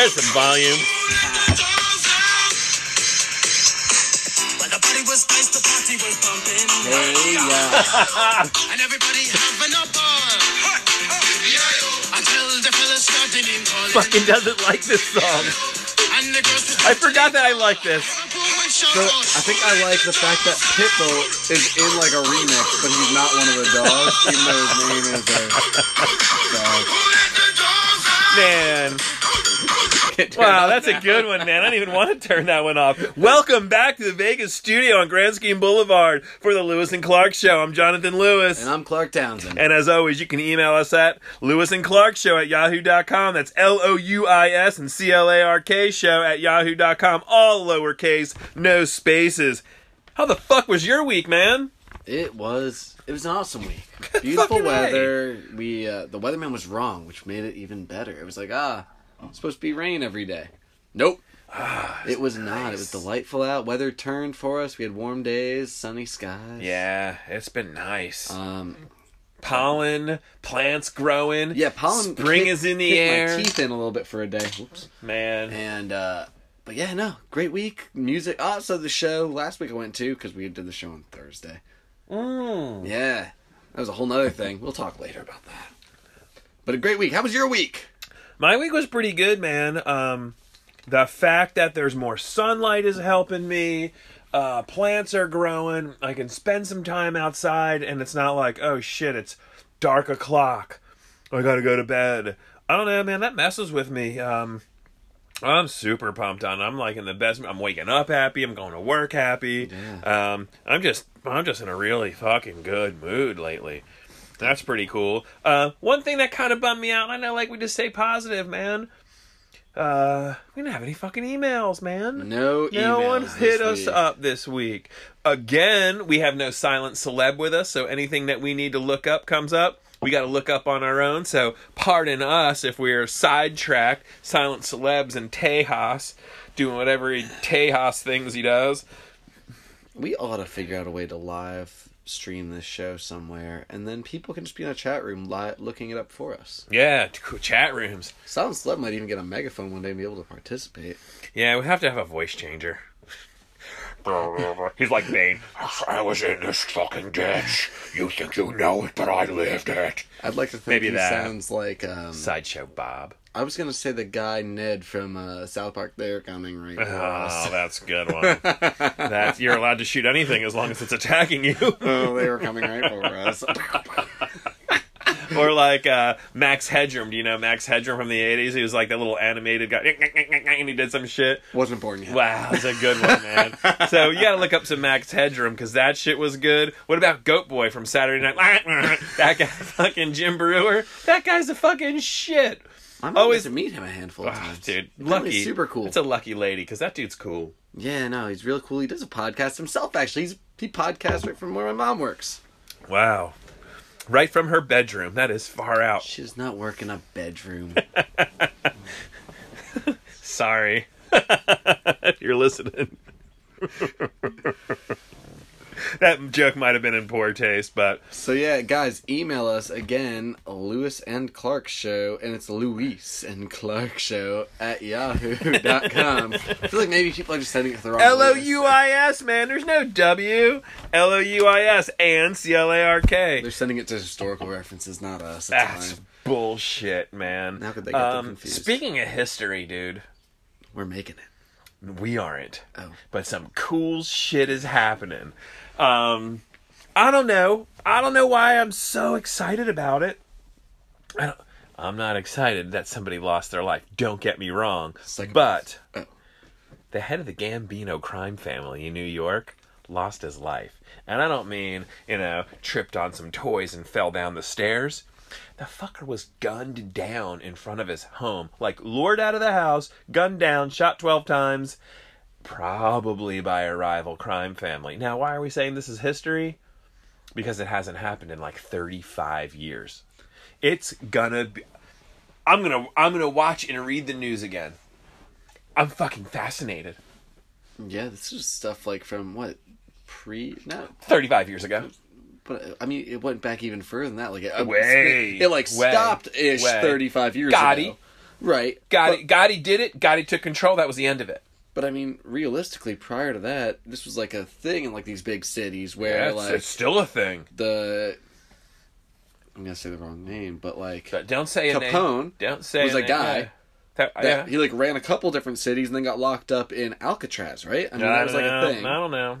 There's some volume. When the party was nice, the party was pumping. Hey, yeah. And everybody having a ball. Until the fellas started in calling. Fucking doesn't like this song. And the girls I forgot that I like this. So I think I like the fact that Pitbull is in like a remix, but he's not one of the dogs, even though his name is a dog. Man. Wow, that's a good one, man. I don't even want to turn that one off. Welcome back to the Vegas studio on Grand Scheme Boulevard for the Louis and Clark Show. I'm Jonathan Louis. And I'm Clark Townsend. And as always, you can email us at Louis and Clark Show at yahoo.com. That's L O U I S and C L A R K Show at yahoo.com. All lowercase, no spaces. How the fuck was your week, man? It was it was an awesome week. Beautiful Fucking A. weather. We uh, the weatherman was wrong, which made it even better. It was like ah, it's supposed to be rain every day. Nope. it was not. It was delightful out. Weather turned for us. We had warm days, sunny skies. Yeah, it's been nice. Um. Pollen, plants growing. Yeah. Pollen. Spring kicked- is in the air. My teeth in a little bit for a day. Oops. Man. And uh but yeah, no, great week. Music. Also, the show last week I went to because we did the show on Thursday. Mm. Yeah, that was a whole nother thing. We'll talk later about that. But a great week. How was your week? My week was pretty good, man. Um, the fact that there's more sunlight is helping me. Uh, plants are growing. I can spend some time outside, and it's not like, oh shit, it's dark o'clock. I gotta go to bed. I don't know, man. That messes with me. Um, I'm super pumped on. it. I'm like in the best. I'm waking up happy. I'm going to work happy. Um, I'm just, I'm just in a really fucking good mood lately. That's pretty cool. Uh, one thing that kind of bummed me out. I know, like we just say positive, man. Uh, we didn't have any fucking emails, man. No, No emails one hit us week. up this week. Again, we have no silent celeb with us, so anything that we need to look up comes up. We got to look up on our own, so pardon us if we're sidetracked. Silent celebs and Tejas doing whatever he, Tejas things he does. We ought to figure out a way to live stream this show somewhere, and then people can just be in a chat room li- looking it up for us. Yeah, chat rooms. Silent Celeb might even get a megaphone one day and be able to participate. Yeah, we have to have a voice changer. He's like Bane. I was in this fucking ditch. You think you know it, but I lived it. I'd like to think Maybe he that. sounds like um, Sideshow Bob. I was gonna say the guy Ned from uh, South Park. They're coming right Oh, us. that's a good one. That's you're allowed to shoot anything as long as it's attacking you. oh, they were coming right for us. or like uh, Max Headroom. Do you know Max Headroom from the '80s? He was like that little animated guy, and he did some shit. Wasn't born yet. Wow, that's a good one, man. so you gotta look up some Max Headroom because that shit was good. What about Goat Boy from Saturday Night? that guy, fucking Jim Breuer. That guy's a fucking shit. I Always- oh, to meet him a handful of Oh, times. dude, Apparently lucky. super cool. It's a lucky lady because that dude's cool. Yeah, no, he's real cool. He does a podcast himself. Actually, he's he podcasts right from where my mom works. Wow. Right from her bedroom. That is far out. She's not working a bedroom. Sorry. if you're listening. that joke might have been in poor taste, but so yeah, guys, email us again, Louis and Clark Show, and it's Luis and Clark Show at yahoo.com. I feel like maybe people are just sending it to the wrong L O. U I S, man. There's no W. L O U I S and C L A R K. They're sending it to historical references, not us. That's That's bullshit, man. How could they get them um, confused? Speaking of history, dude, We're making it. We aren't. Oh. but some cool shit is happening. Um, I don't know. I don't know why I'm so excited about it. I don't, I'm not excited that somebody lost their life. Don't get me wrong. But Oh. the head of the Gambino crime family in New York lost his life. And I don't mean, you know, tripped on some toys and fell down the stairs. The fucker was gunned down in front of his home. Like, lured out of the house, gunned down, shot 12 times, probably by a rival crime family. Now, why are we saying this is history? Because it hasn't happened in like 35 years. It's gonna be. I'm gonna I'm gonna watch and read the news again. I'm fucking fascinated. Yeah, this is stuff like from what pre no, 35 years ago. But I mean it went back even further than that. Like it, Way, it, it like way, stopped ish thirty five years ago. Gotti. ago. Right. Gotti, Gotti did it. Gotti took control. That was the end of it. But I mean, realistically, prior to that, this was like a thing in like these big cities where Yeah, it's, like it's still a thing. the I'm gonna say the wrong name, but like But don't say a Capone name. Don't say was a name. guy Yeah. That, that yeah. he like ran a couple different cities and then got locked up in Alcatraz, right? I mean, I that was like know. a thing. I don't know.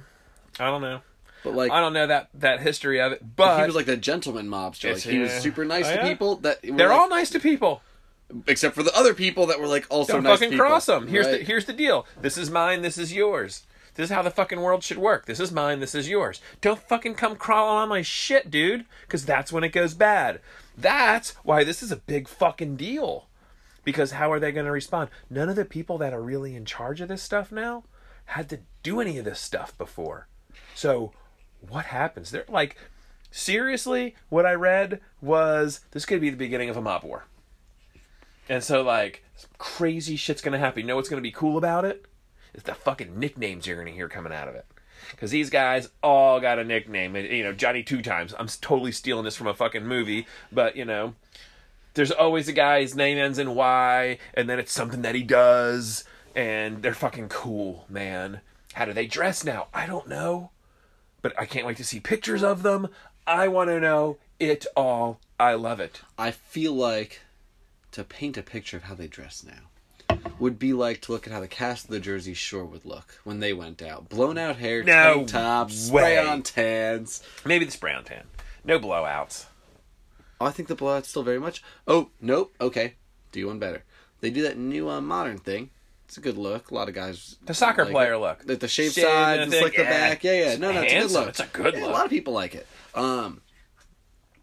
I don't know. But like I don't know that that history of it. But he was like the gentleman mobster. Like he was super nice Oh, to yeah? people that they're like- all nice to people. except for the other people that were like also nice. Don't nice fucking people. cross them. Here's the here's the deal. This is mine. This is yours. This is how the fucking world should work. This is mine. This is yours. Don't fucking come crawling on my shit, dude. Because that's when it goes bad. That's why this is a big fucking deal. Because how are they going to respond? None of the people that are really in charge of this stuff now had to do any of this stuff before. So what happens? They're like, seriously, what I read was this could be the beginning of a mob war. And so, like, crazy shit's gonna happen. You know what's gonna be cool about it? it? Is the fucking nicknames you're gonna hear coming out of it. Because these guys all got a nickname. You know, Johnny Two Times. I'm totally stealing this from a fucking movie, but, you know, there's always a guy, his name ends in Y, and then it's something that he does, and they're fucking cool, man. How do they dress now? I don't know. But I can't wait to see pictures of them. I want to know it all. I love it. I feel like to paint a picture of how they dress now would be like to look at how the cast of the Jersey Shore would look when they went out. Blown out hair, No tank tops, spray on tans. Maybe the spray on tan. No blowouts. Oh, I think the blowout's still very much. Oh, nope. Okay. Do one better. They do that new uh, modern thing. It's a good look. A lot of guys. The soccer like player it. look. The, the shaved sides slick the back. Yeah, yeah. No, no, it's a good look. It's a good Yeah, look. A lot of people like it. Um.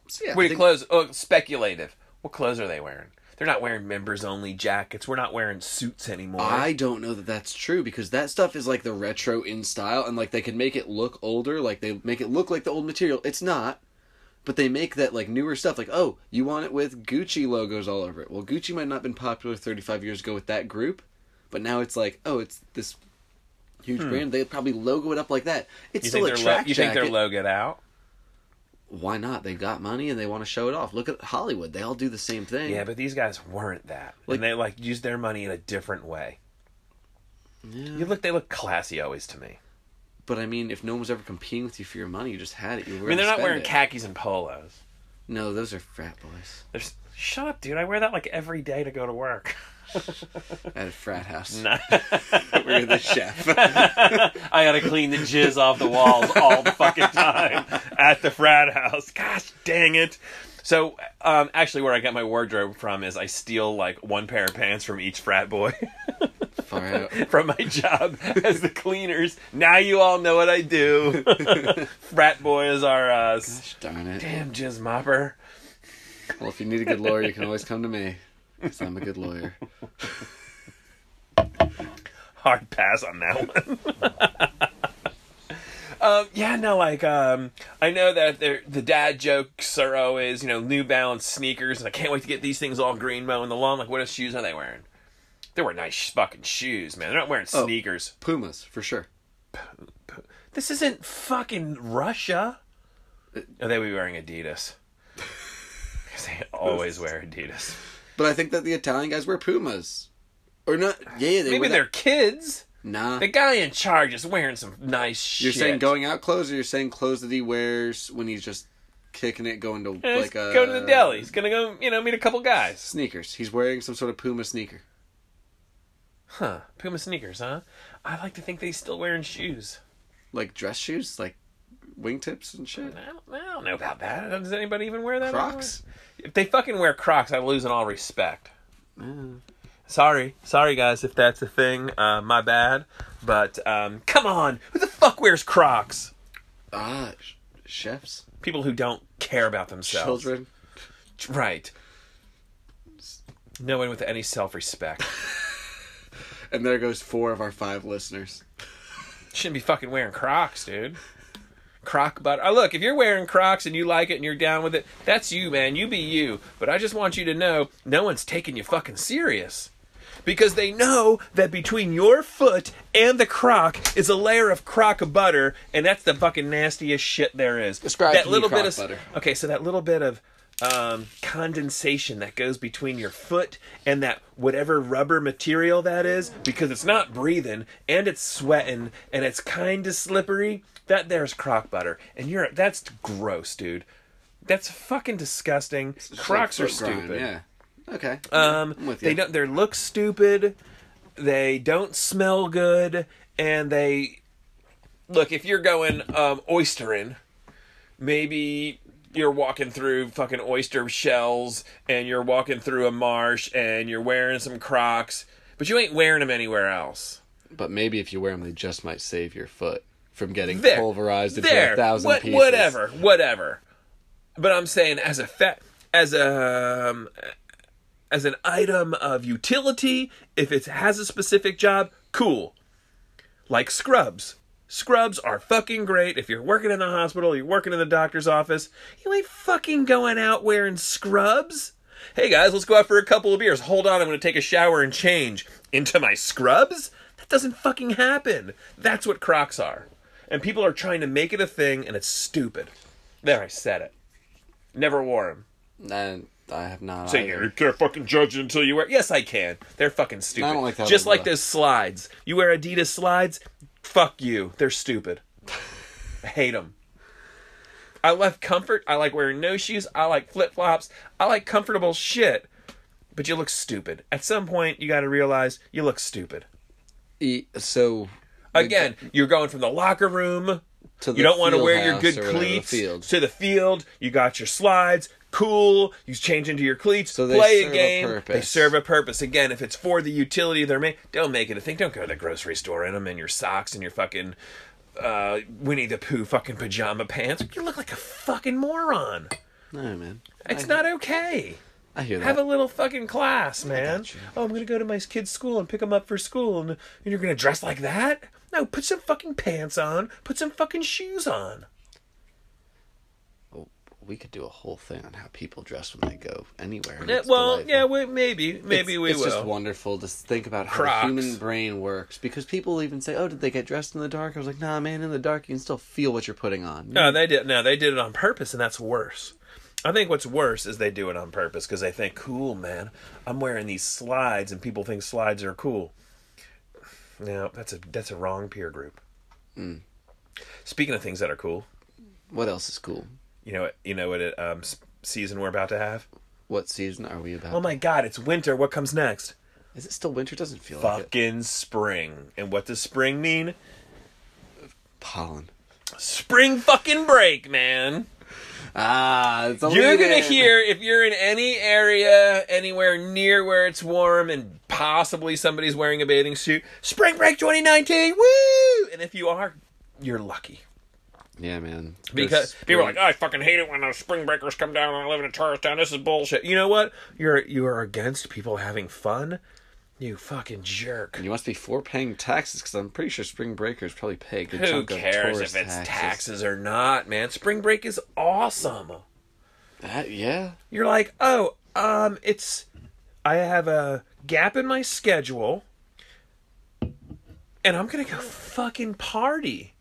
So yeah, Weird think- clothes. Oh, speculative. What clothes are they wearing? They're not wearing members only jackets. We're not wearing suits anymore. I don't know that that's true because that stuff is like the retro in style and like they can make it look older, like they make it look like the old material. It's not. But they make that like newer stuff like, "Oh, you want it with Gucci logos all over it." Well, Gucci might not have been popular 35 years ago with that group, but now it's like, "Oh, it's this huge brand. They probably logo it up like that." It's Hmm. you still a they're lo- track you think jacket. they're logoed out? Why not? They've got money and they want to show it off. Look at Hollywood. They all do the same thing. Yeah, but these guys weren't that. Like- and they like use their money in a different way. Yeah. You look. They look classy always to me. But I mean, if no one was ever competing with you for your money, you just had it. You were I mean, they're not wearing it. khakis and polos. No, those are frat boys. There's shut up, dude. I wear that like every day to go to work. At a frat house. Nah. We're the chef. I gotta clean the jizz off the walls all the fucking time at the frat house. Gosh dang it. So, um, actually, where I get my wardrobe from is I steal like one pair of pants from each frat boy Far out. from my job as the cleaners. Now you all know what I do. frat boys are uh, Darn it. damn jizz mopper. Well, if you need a good lawyer, you can always come to me. 'Cause I'm a good lawyer. hard pass on that one. um, yeah, no, like um, I know that the dad jokes are always you know New Balance sneakers, and I can't wait to get these things all green mowing the lawn. Like, what shoes are they wearing? They wear nice fucking shoes, man. They're not wearing Oh. sneakers. Pumas, for sure. This isn't fucking Russia. Oh, they be wearing Adidas. they always wear Adidas. But I think that the Italian guys wear Pumas. Or not. Yeah, they Maybe they're that- kids. Nah. The guy in charge is wearing some nice shoes. You're shit. saying going out clothes, or you're saying clothes that he wears when he's just kicking it, going to Yeah, like a going to the deli. He's gonna go, you know, meet a couple guys. sneakers. He's wearing some sort of Puma sneaker. Huh? Puma sneakers, huh? I like to think that he's still wearing shoes. Like dress shoes, like wingtips and shit. I don't, I don't know about that. Does anybody even wear that? Crocs. anymore? If they fucking wear Crocs, I lose in all respect. Sorry, sorry guys, if that's a thing. Uh, my bad. But um, come on, who the fuck wears Crocs? Ah, sh- chefs, People who don't care about themselves. children. Right. No one with any self-respect And there goes four of our five listeners. shouldn't be fucking wearing Crocs, dude. Croc butter. Oh, uh, look, if you're wearing Crocs and you like it and you're down with it, that's you, man. You be you. But I just want you to know, no one's taking you fucking serious. Because they know that between your foot and the croc is a layer of crock butter, and that's the fucking nastiest shit there is. Describe that little bit of butter. okay, so that little bit of um, condensation that goes between your foot and that whatever rubber material that is because it's not breathing and it's sweating and it's kind of slippery. That there's crock butter, and you're that's gross, dude. That's fucking disgusting. Crocs are Foot grind, stupid. Yeah. Okay. Um, they don't. They look stupid. They don't smell good, and they look. If you're going um, oystering, maybe you're walking through fucking oyster shells, and you're walking through a marsh, and you're wearing some Crocs, but you ain't wearing them anywhere else. But maybe if you wear them, they just might save your foot from getting There, pulverized into there, a thousand what, pieces. whatever, whatever. But I'm saying, as a fa- as a um, as an item of utility, if it has a specific job, cool. Like scrubs. Scrubs are fucking great. If you're working in the hospital, you're working in the doctor's office, you ain't fucking going out wearing scrubs. Hey guys, let's go out for a couple of beers. Hold on, I'm gonna take a shower and change into my scrubs. That doesn't fucking happen. That's what Crocs are. And people are trying to make it a thing, and it's stupid. There, I said it. Never wore them. And I have not. So either. you can't fucking judge it until you wear. Yes, I can. They're fucking stupid. I don't like that Just like those slides. You wear Adidas slides. Fuck you. They're stupid. I hate them. I love comfort. I like wearing no shoes. I like flip flops. I like comfortable shit. But you look stupid. At some point, you got to realize you look stupid. E- so Again, you're going from the locker room to the you don't want to wear your good cleats to the field. You got your slides. Cool. You change into your cleats. So play a a game. purpose. they serve a purpose. Again, if it's for the utility they're made, don't make it a thing. Don't go to the grocery store in them and your socks and your fucking uh, Winnie the Pooh fucking pajama pants. You look like a fucking moron. No man, It's I, not okay. I hear that. Have a little fucking class, man. Oh, I'm gonna go to my kid's school and pick them up for school, and, and you're gonna dress like that? No, put some fucking pants on. Put some fucking shoes on. We could do a whole thing on how people dress when they go anywhere. well, delightful. yeah, we, maybe, maybe it's, we it's will. It's just wonderful to think about how the human brain works because people even say, "Oh, did they get dressed in the dark?" I was like, "Nah, man, in the dark you can still feel what you're putting on." No, they did. No, they did it on purpose, and that's worse. I think what's worse is they do it on purpose because they think, "Cool, man, I'm wearing these slides, and people think slides are cool." No, that's a that's a wrong peer group. Mm. Speaking of things that are cool, What else is cool? You know, what you know what it, um, season we're about to have. What season are we about? Oh my God, it's winter. What comes next? Is it still winter? Doesn't feel like it. Fucking spring. And what does spring mean? Pollen. Spring fucking break, man. Ah, it's You're gonna hear if you're in any area anywhere near where it's warm and possibly somebody's wearing a bathing suit. Spring break 2019, woo! And if you are, you're lucky Yeah, man. because people are like, "Oh, I fucking hate it when those spring breakers come down and I live in a tourist town. This is bullshit." You know what? You're you are against people having fun. You fucking jerk. You must be for paying taxes because I'm pretty sure spring breakers probably pay a good Who chunk cares of if it's taxes. taxes or not, man? Spring break is awesome. That, yeah. You're like, oh, um, it's I have a gap in my schedule, and I'm gonna go fucking party,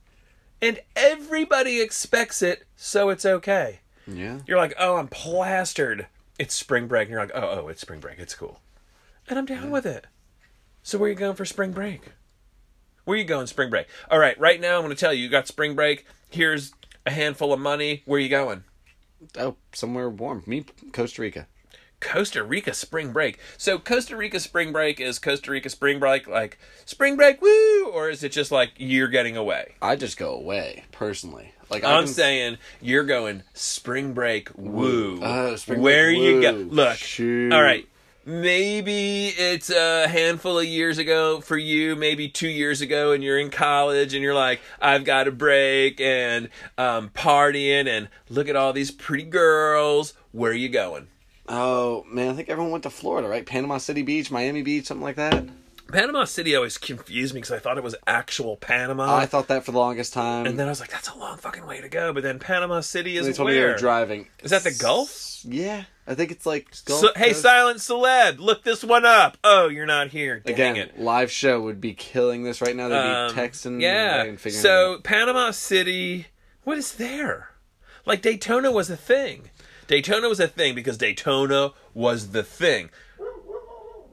and everybody expects it, so it's okay. Yeah. You're like, oh, I'm plastered. It's spring break, and you're like, oh, oh, it's spring break. It's cool, and I'm down with it. So where are you going for spring break? Where are you going spring break? All right, right now I'm gonna tell you, you got spring break. Here's a handful of money. Where are you going? Oh, somewhere warm. Me, Costa Rica. Costa Rica spring break. So Costa Rica spring break is Costa Rica spring break like spring break woo or is it just like you're getting away? I just go away personally. Like I'm can- saying you're going spring break woo. Oh, spring Where break you go? Look. Shoot. All right. Maybe it's a handful of years ago for you, maybe two years ago, and you're in college and you're like, I've got a break and um, partying and look at all these pretty girls. Where are you going? Oh man, I think everyone went to Florida, right? Panama City Beach, Miami Beach, something like that. Panama City always confused me because I thought it was actual Panama. I thought that for the longest time. and then I was like, that's a long fucking way to go. But then Panama City is they told me they where? were driving. Is that the Gulf? Yeah, I think it's like Gulf So, hey, silent celeb, look this one up. Oh, you're not here. Dang Again, it. live show would be killing this right now. They'd Um, be texting. yeah. and figuring it So. Panama City, what is there? Like Daytona was a thing. Daytona was a thing because Daytona was the thing.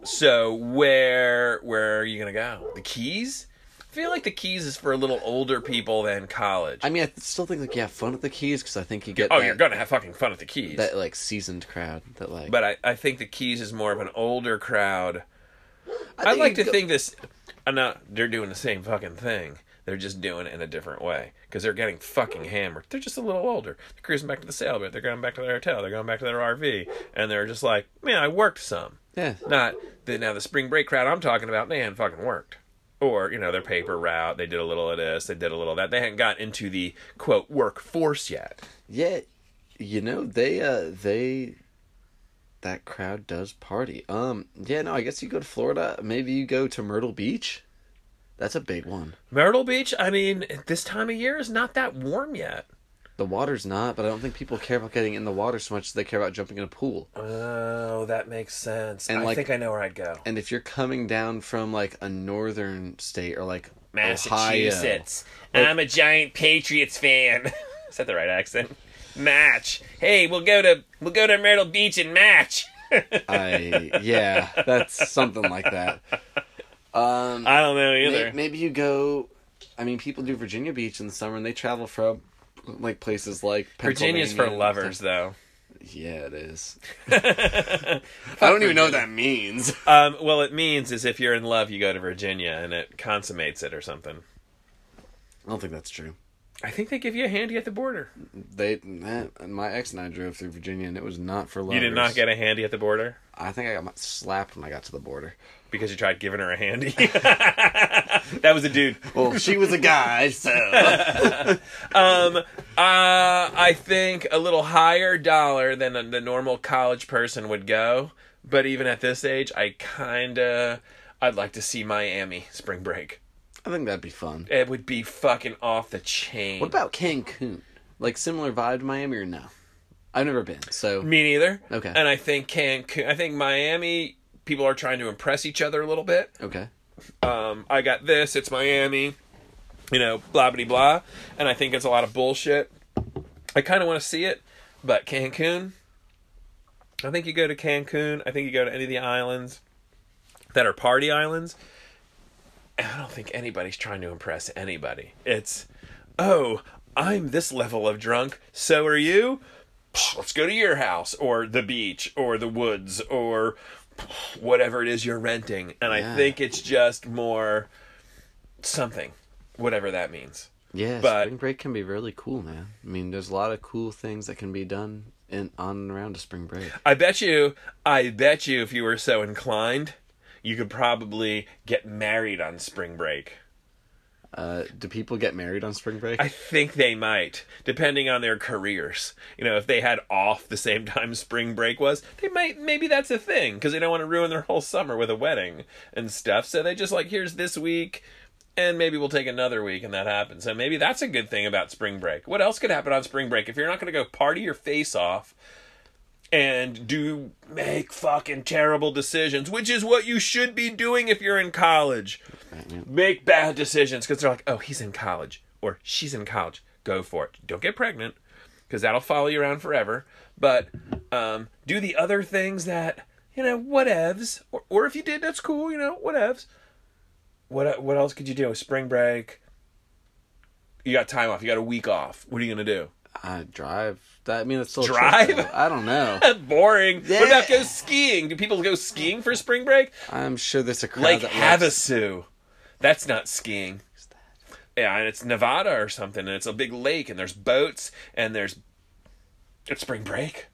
So where where are you gonna go? The Keys? I feel like the Keys is for a little older people than college. I mean, I still think like you have fun at the Keys because I think you get oh, that, you're gonna have fucking fun at the Keys. that like seasoned crowd that like. but I, I think the Keys is more of an older crowd. I I'd like to go- think this. I'm not. They're doing the same fucking thing. They're just doing it in a different way because they're getting fucking hammered. They're just a little older. They're cruising back to the sailboat. They're going back to their hotel. They're going back to their RV, and they're just like, man, I worked some. Yeah. Not the now the spring break crowd I'm talking about. They hadn't fucking worked. Or you know their paper route. They did a little of this. They did a little of that. They hadn't got into the quote workforce yet. Yeah, you know they uh they that crowd does party. Um, yeah, no, I guess you go to Florida. Maybe you go to Myrtle Beach. That's a big one. Myrtle Beach. I mean, this time of year is not that warm yet. The water's not, but I don't think people care about getting in the water so much as they care about jumping in a pool. Oh, that makes sense. And, I like- think I know where I'd go. And if you're coming down from like a northern state or like Massachusetts. Ohio, I'm a giant Patriots fan. Is that the right accent? Match. Hey, we'll go to we'll go to Myrtle Beach and match. I yeah, that's something like that. Um, I don't know may- either. maybe you go. I mean, people do Virginia Beach in the summer, and they travel from like places like Virginia's for lovers, though. Yeah, it is. I don't even know what that means. Um, well, it means is if you're in love, you go to Virginia, and it consummates it or something. I don't think that's true. I think they give you a handy at the border. They, eh, my ex and I drove through Virginia, and it was not for lovers. You did not get a handy at the border I think I got slapped when I got to the border. because you tried giving her a handy. that was a dude. Well, she was a guy, so Um, uh, I think a little higher dollar than the normal college person would go. But even at this age, I kinda, I'd like to see Miami spring break. I think that'd be fun. It would be fucking off the chain. What about Cancun? Like similar vibe to Miami or no? I've never been, so me neither? Okay. And I think Cancun. I think Miami. People are trying to impress each other a little bit. okay. um, I got this, it's Miami, you know, blah blah blah, and I think it's a lot of bullshit. I kind of want to see it, but Cancun. I think you go to Cancun. I think you go to any of the islands that are party islands. I don't think anybody's trying to impress anybody. It's, oh, I'm this level of drunk. So are you. Let's go to your house or the beach or the woods or whatever it is you're renting. And I think it's just more something, whatever that means. Yeah, But- spring break can be really cool, man. I mean, there's a lot of cool things that can be done in on and around a spring break. I bet you, I bet you, if you were so inclined, you could probably get married on spring break. Uh, do people get married on spring break? I think they might, depending on their careers. You know, if they had off the same time spring break was, they might. Maybe that's a thing because they don't want to ruin their whole summer with a wedding and stuff. So they just like, here's this week, and maybe we'll take another week, and that happens. So maybe that's a good thing about spring break. What else could happen on spring break if you're not going to go party your face off? And do make fucking terrible decisions, which is what you should be doing if you're in college. Make bad decisions because they're like, oh, he's in college or she's in college. Go for it. Don't get pregnant because that'll follow you around forever. But um, do the other things that you know, whatevs. Or, or if you did, that's cool. You know, whatevs. What what else could you do? Spring break. You got time off. You got a week off. What are you gonna do? I drive. I mean, it's still Drive? I don't know. Boring. What about go skiing? Do people go skiing for spring break? I'm sure there's a crowd Lake that likes- Havasu. That's not skiing. Yeah, and it's Nevada or something, and it's a big lake, and there's boats, and there's it's spring break.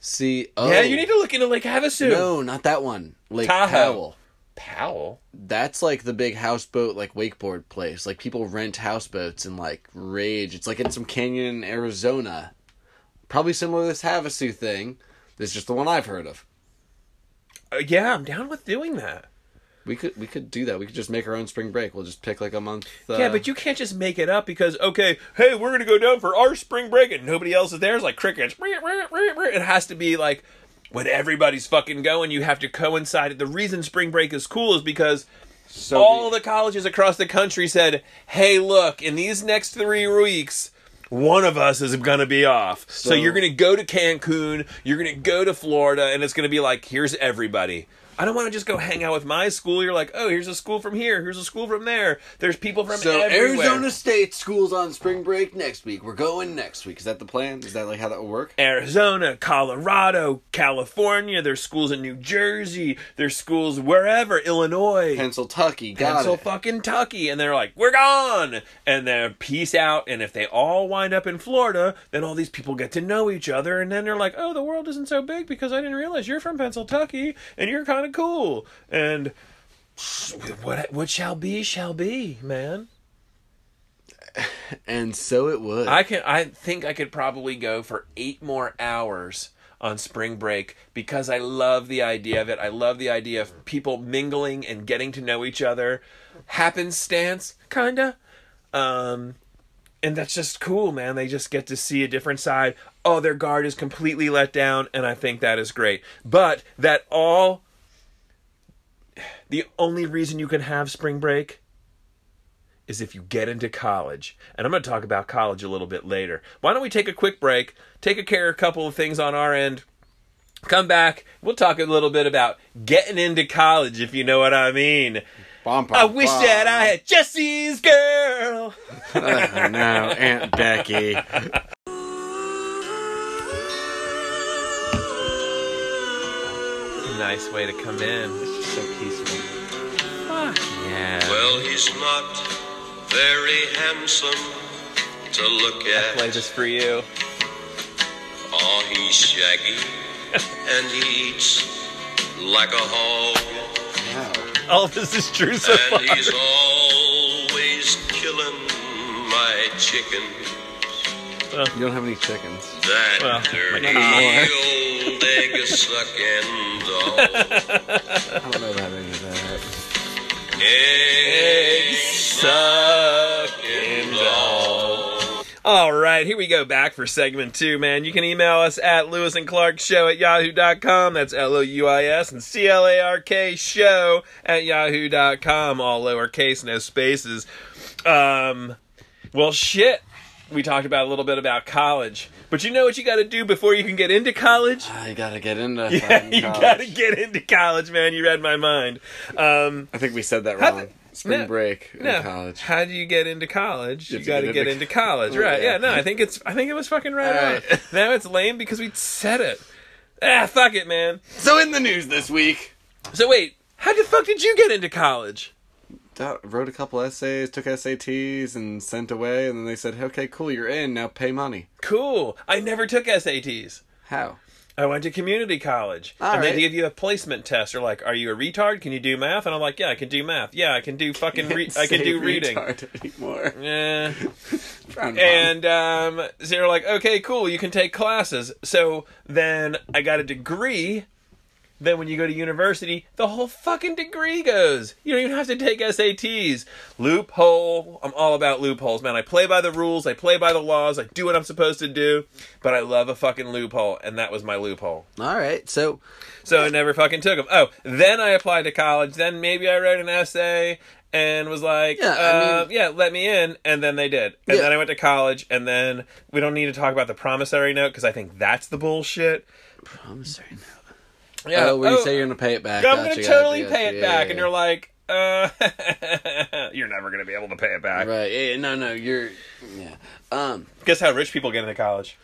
See, oh, Yeah, you oh. need to look into Lake Havasu. No, not that one. Lake Tahoe. Powell. Powell. That's like the big houseboat, like wakeboard place. Like people rent houseboats and like rage. It's like in some canyon in Arizona. Probably similar to this Havasu thing. This is just the one I've heard of. Uh, yeah, I'm down with doing that. We could we could do that. We could just make our own spring break. We'll just pick like a month. Uh, yeah, but you can't just make it up because okay, hey, we're gonna go down for our spring break, and nobody else is there. It's like crickets. It has to be like when everybody's fucking going. You have to coincide. it. The reason spring break is cool is because so all the colleges across the country said, "Hey, look, in these next three weeks, one of us is going to be off. So, So- you're going to go to Cancun, you're going to go to Florida, and it's going to be like, here's everybody. I don't want to just go hang out with my school. You're like, oh, here's a school from here, here's a school from there. There's people from So everywhere. Arizona State school's on spring break next week. We're going next week. Is that the plan? Is that like how that will work? Arizona, Colorado, California. There's schools in New Jersey. There's schools wherever, Illinois. Pennsylvania, got Pencil it. fucking Kentucky, and they're like, "We're gone," and they're peace out. And if they all wind up in Florida, then all these people get to know each other, and then they're like, "Oh, the world isn't so big because I didn't realize you're from Pennsylvania and you're kind of cool." And what what shall be shall be, man. And so it would. I can. I think I could probably go for eight more hours on spring break because I love the idea of it. I love the idea of people mingling and getting to know each other. Happenstance, kinda. Um, and that's just cool, man. They just get to see a different side. Oh, their guard is completely let down, and I think that is great. But that all. The only reason you can have spring break is if you get into college. And I'm going to talk about college a little bit later. Why don't we take a quick break, take a care of a couple of things on our end, come back, we'll talk a little bit about getting into college, if you know what I mean. Bum, bum, I wish bum. that I had Jesse's girl. Oh, no, Aunt Becky. Nice way to come in. So peaceful. Fuck yeah. Well, he's not very handsome to look at. I Play at. this for you. Oh, he's shaggy and he eats like a hog. Wow. All this is true so far. And he's always killing my chicken. You don't have any chickens. That Well, dirty old egg sucking dog. I don't know about any of that. Egg Sucking dog. All right, here we go back for segment two, man. You can email us at Louis and Clark Show at yahoo.com. That's L O U I S and C L A R K Show at yahoo.com. All lowercase, no spaces. Um, well, shit. We talked about a little bit about college. But you know what you got to do before you can get into college? I gotta get into Yeah, you college. got to get into college, man. You read my mind. Um, I think we said that wrong. Spring no, break in no. college. How do you get into college? You, to got to get into into college, Oh, right? yeah. Yeah, no, I think it's. I think it was fucking right All on. right. Now it's lame because we said it. Ah, fuck it, man. So in the news this week, So wait, how the fuck did you get into college? Dot- wrote a couple essays, took SATs, and sent away. And then they said, "Okay, cool, you're in. Now pay money." Cool. I never took SATs. How? I went to community college, All and they give you a placement test. They're like, "Are you a retard? Can you do math?" And I'm like, "Yeah, I can do math. Yeah, I can do fucking. Re- I can do reading." Anymore. Yeah. And um, so they're like, okay, cool, you can take classes. So then I got a degree. Then when you go to university, the whole fucking degree goes. You don't even have to take SATs. Loophole. I'm all about loopholes, man. I play by the rules. I play by the laws. I do what I'm supposed to do. But I love a fucking loophole, and that was my loophole. all right, so So I never fucking took them. Oh, then I applied to college. Then maybe I wrote an essay and was like, Yeah, I uh, mean- yeah, let me in. And then they did. And Yeah. then I went to college. And then we don't need to talk about the promissory note because I think that's the bullshit. promissory note. Yeah. oh, where you oh, say you're gonna pay it back? I'm Gotcha, going to gotcha, totally gotcha, pay it yeah, back. yeah, And you're like, uh, you're never going to be able to pay it back. right. Yeah, no, no, you're. Yeah. Um. Guess how rich people get into college?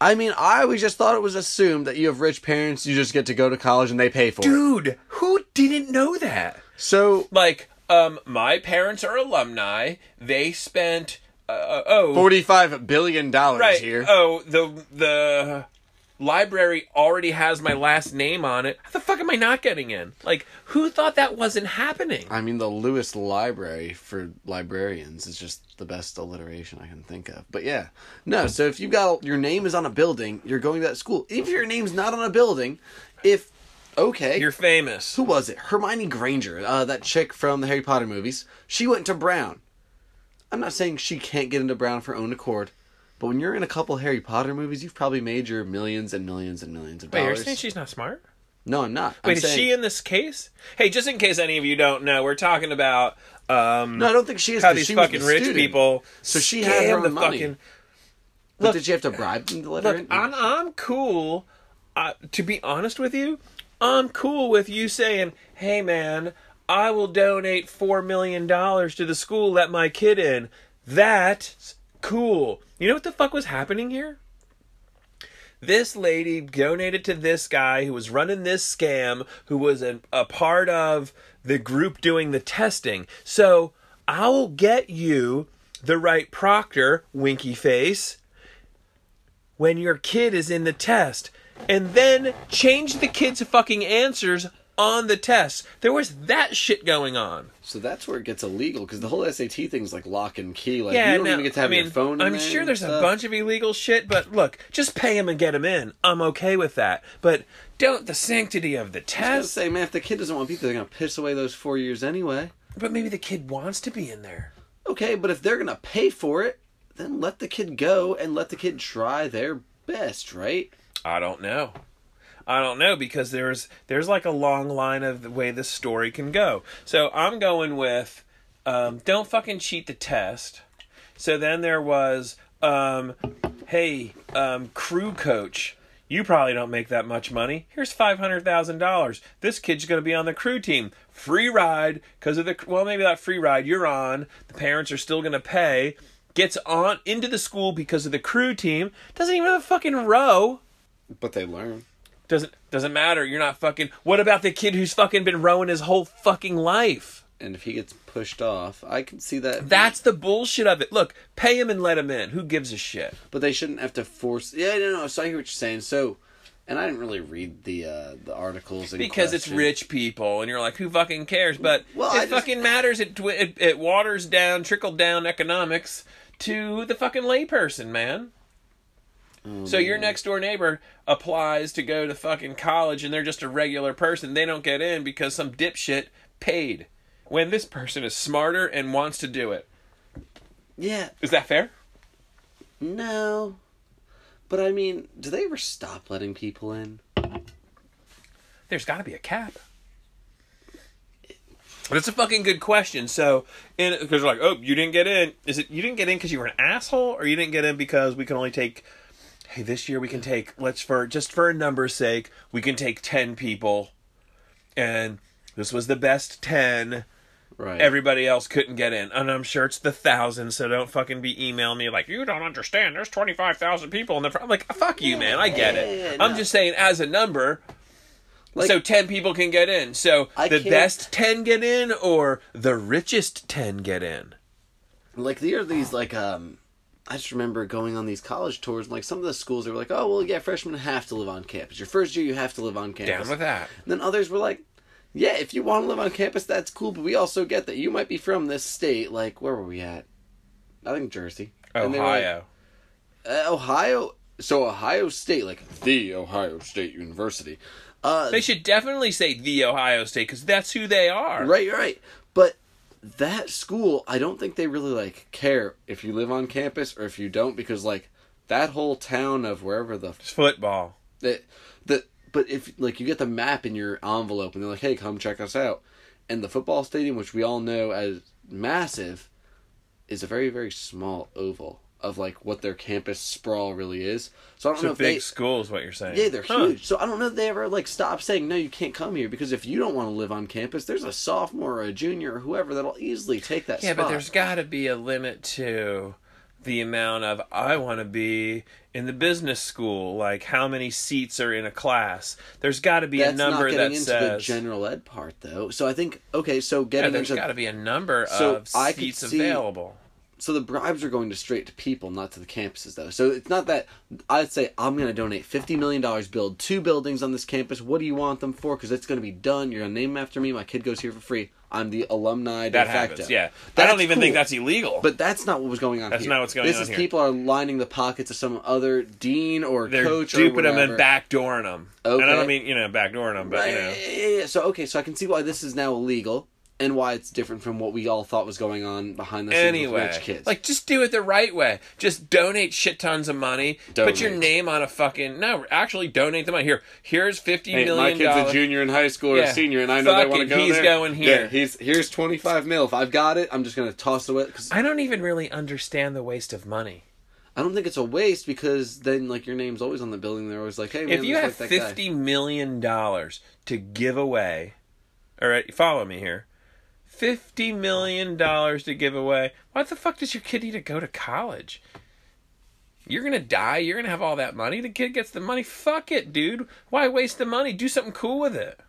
I mean, I always just thought it was assumed that you have rich parents, you just get to go to college and they pay for it. Dude, who didn't know that? So Like, um, my parents are alumni. They spent, uh, oh, forty-five billion dollars right. here. Oh, the the library already has my last name on it. How the fuck am I not getting in? Like, who thought that wasn't happening? I mean, the Lewis Library for librarians is just the best alliteration I can think of. But yeah, no. So if you got your name is on a building, you're going to that school. If your name's not on a building, if okay, You're famous. who was it? Hermione Granger, uh, that chick from the Harry Potter movies. She went to Brown. I'm not saying she can't get into Brown of her own accord, but when you're in a couple Harry Potter movies, you've probably made your millions and millions and millions of Wait, you're dollars. saying she's not smart? no, I'm not. Wait, I'm is saying, she in this case? Hey, just in case any of you don't know, we're talking about um, No, I don't think she is. how 'cause these she was fucking rich student. people. So she had scam her own the money. fucking. But Look- did you have to bribe them to let her Look, in? I'm I'm cool. Uh, to be honest with you, I'm cool with you saying, "Hey, man, I will donate four million dollars to the school let my kid in." That's cool. You know what the fuck was happening here? This lady donated to this guy who was running this scam, who was a, a part of the group doing the testing. So I'll get you the right proctor, winky face, when your kid is in the test and then change the kid's fucking answers on the test. There was that shit going on. So that's where it gets illegal because the whole SAT thing's like lock and key. Like yeah, you don't even get to have I mean, your phone. I'm there sure there's a bunch of illegal shit, but look, just pay him and get him in. I'm okay with that. But don't the sanctity of the test. say, man, if the kid doesn't want people, they're gonna piss away those four years anyway. But maybe the kid wants to be in there. Okay, but if they're gonna pay for it, then let the kid go and let the kid try their best, right? I don't know. I don't know because there's there's like a long line of the way this story can go. So I'm going with um, don't fucking cheat the test. So then there was um, hey um, crew coach. You probably don't make that much money. Here's five hundred thousand dollars. This kid's going to be on the crew team. Free ride because of the well, maybe that free ride you're on. The parents are still going to pay. Gets on into the school because of the crew team. Doesn't even have a fucking row. But they learn. Doesn't doesn't matter. You're not fucking. What about the kid who's fucking been rowing his whole fucking life? And if he gets pushed off, I can see that. That's the bullshit of it. Look, pay him and let him in. Who gives a shit? But they shouldn't have to force. Yeah, no, no. So I hear what you're saying. So, and I didn't really read the uh, the articles Because it's rich people, and you're like, who fucking cares? But Well, it just- fucking matters. It, it it waters down, trickle down economics to the fucking layperson, man. Oh, So your next door neighbor applies to go to fucking college and they're just a regular person. They don't get in because some dipshit paid. When this person is smarter and wants to do it. Yeah, Is that fair? no. But I mean, do they ever stop letting people in? There's got to be a cap. But it's a fucking good question. So, because they're like, oh, you didn't get in. Is it you didn't get in because you were an asshole, or you didn't get in because we can only take? Hey, this year we can take. Let's for just for a number's sake, we can take ten people, and this was the best ten. Right. Everybody else couldn't get in, and I'm sure it's the thousand. So don't fucking be emailing me like you don't understand. There's twenty five thousand people in the. Front. I'm like, fuck you, man. I get it. Yeah, I'm no. just saying, as a number, Like- so 10 people can get in. So I the can't- best 10 get in or the richest 10 get in? like there are these like um I just remember going on these college tours and like some of the schools they were like, Oh well yeah, freshmen have to live on campus. Your first year you have to live on campus. Down with that. And then others were like, Yeah, if you want to live on campus, that's cool, but we also get that you might be from this state, like where were we at? I think Jersey. Were like, Ohio. uh, Ohio so Ohio State, like the Ohio State University. Uh They should definitely say the Ohio State because that's who they are. Right, right. That school, I don't think they really like care if you live on campus or if you don't, because like that whole town of wherever the It's football. that the but if like you get the map in your envelope and they're like, hey, come check us out, and the football stadium, which we all know as massive, is a very very small oval of like what their campus sprawl really is. So I don't It's know if big they school is what you're saying. yeah, they're Huh. huge. So I don't know if they ever like stop saying no, you can't come here because if you don't want to live on campus, there's a sophomore or a junior or whoever that'll easily take that Yeah, spot. but there's got to be a limit to the amount of I want to be in the business school. Like how many seats are in a class? There's got to be That's a number not getting that into says. the general ed part though. So I think okay, so yeah, getting there's into got to be a number So of I seats see- available. So the bribes are going to straight to people, not to the campuses though. So it's not that I'd say I'm going to donate fifty million dollars, build two buildings on this campus. What do you want them for? Because it's going to be done. You're going to name them after me. My kid goes here for free. I'm the alumni de That facto. happens. Yeah, I That's don't even think that's illegal. But that's not what was going on That's here. not what's going this on is here. people are lining the pockets of some other dean or they're coach or duping them and backdooring them. Okay. And I don't mean you know backdooring them, but Right, you know. yeah, yeah, yeah. So okay, so I can see why this is now illegal and why it's different from what we all thought was going on behind the scenes Anyway, with rich kids. like just do it the right way. Just donate shit tons of money. Put your name on a fucking no. Actually, donate the money. Here, here's fifty Hey, million my kid's a junior in high school or Yeah. a senior, and I know they want to go he's there. going here. Yeah, he's here's twenty five mil. If I've got it, I'm just gonna toss it away. Cause I don't even really understand the waste of money. I don't think it's a waste because then like your name's always on the building. They're always like, hey, man, if you have like that guy. fifty million dollars to give away, all right, follow me here. Fifty million dollars to give away. Why the fuck does your kid need to go to college? You're gonna die. You're gonna have all that money. The kid gets the money. Fuck it, dude. Why waste the money? Do something cool with it.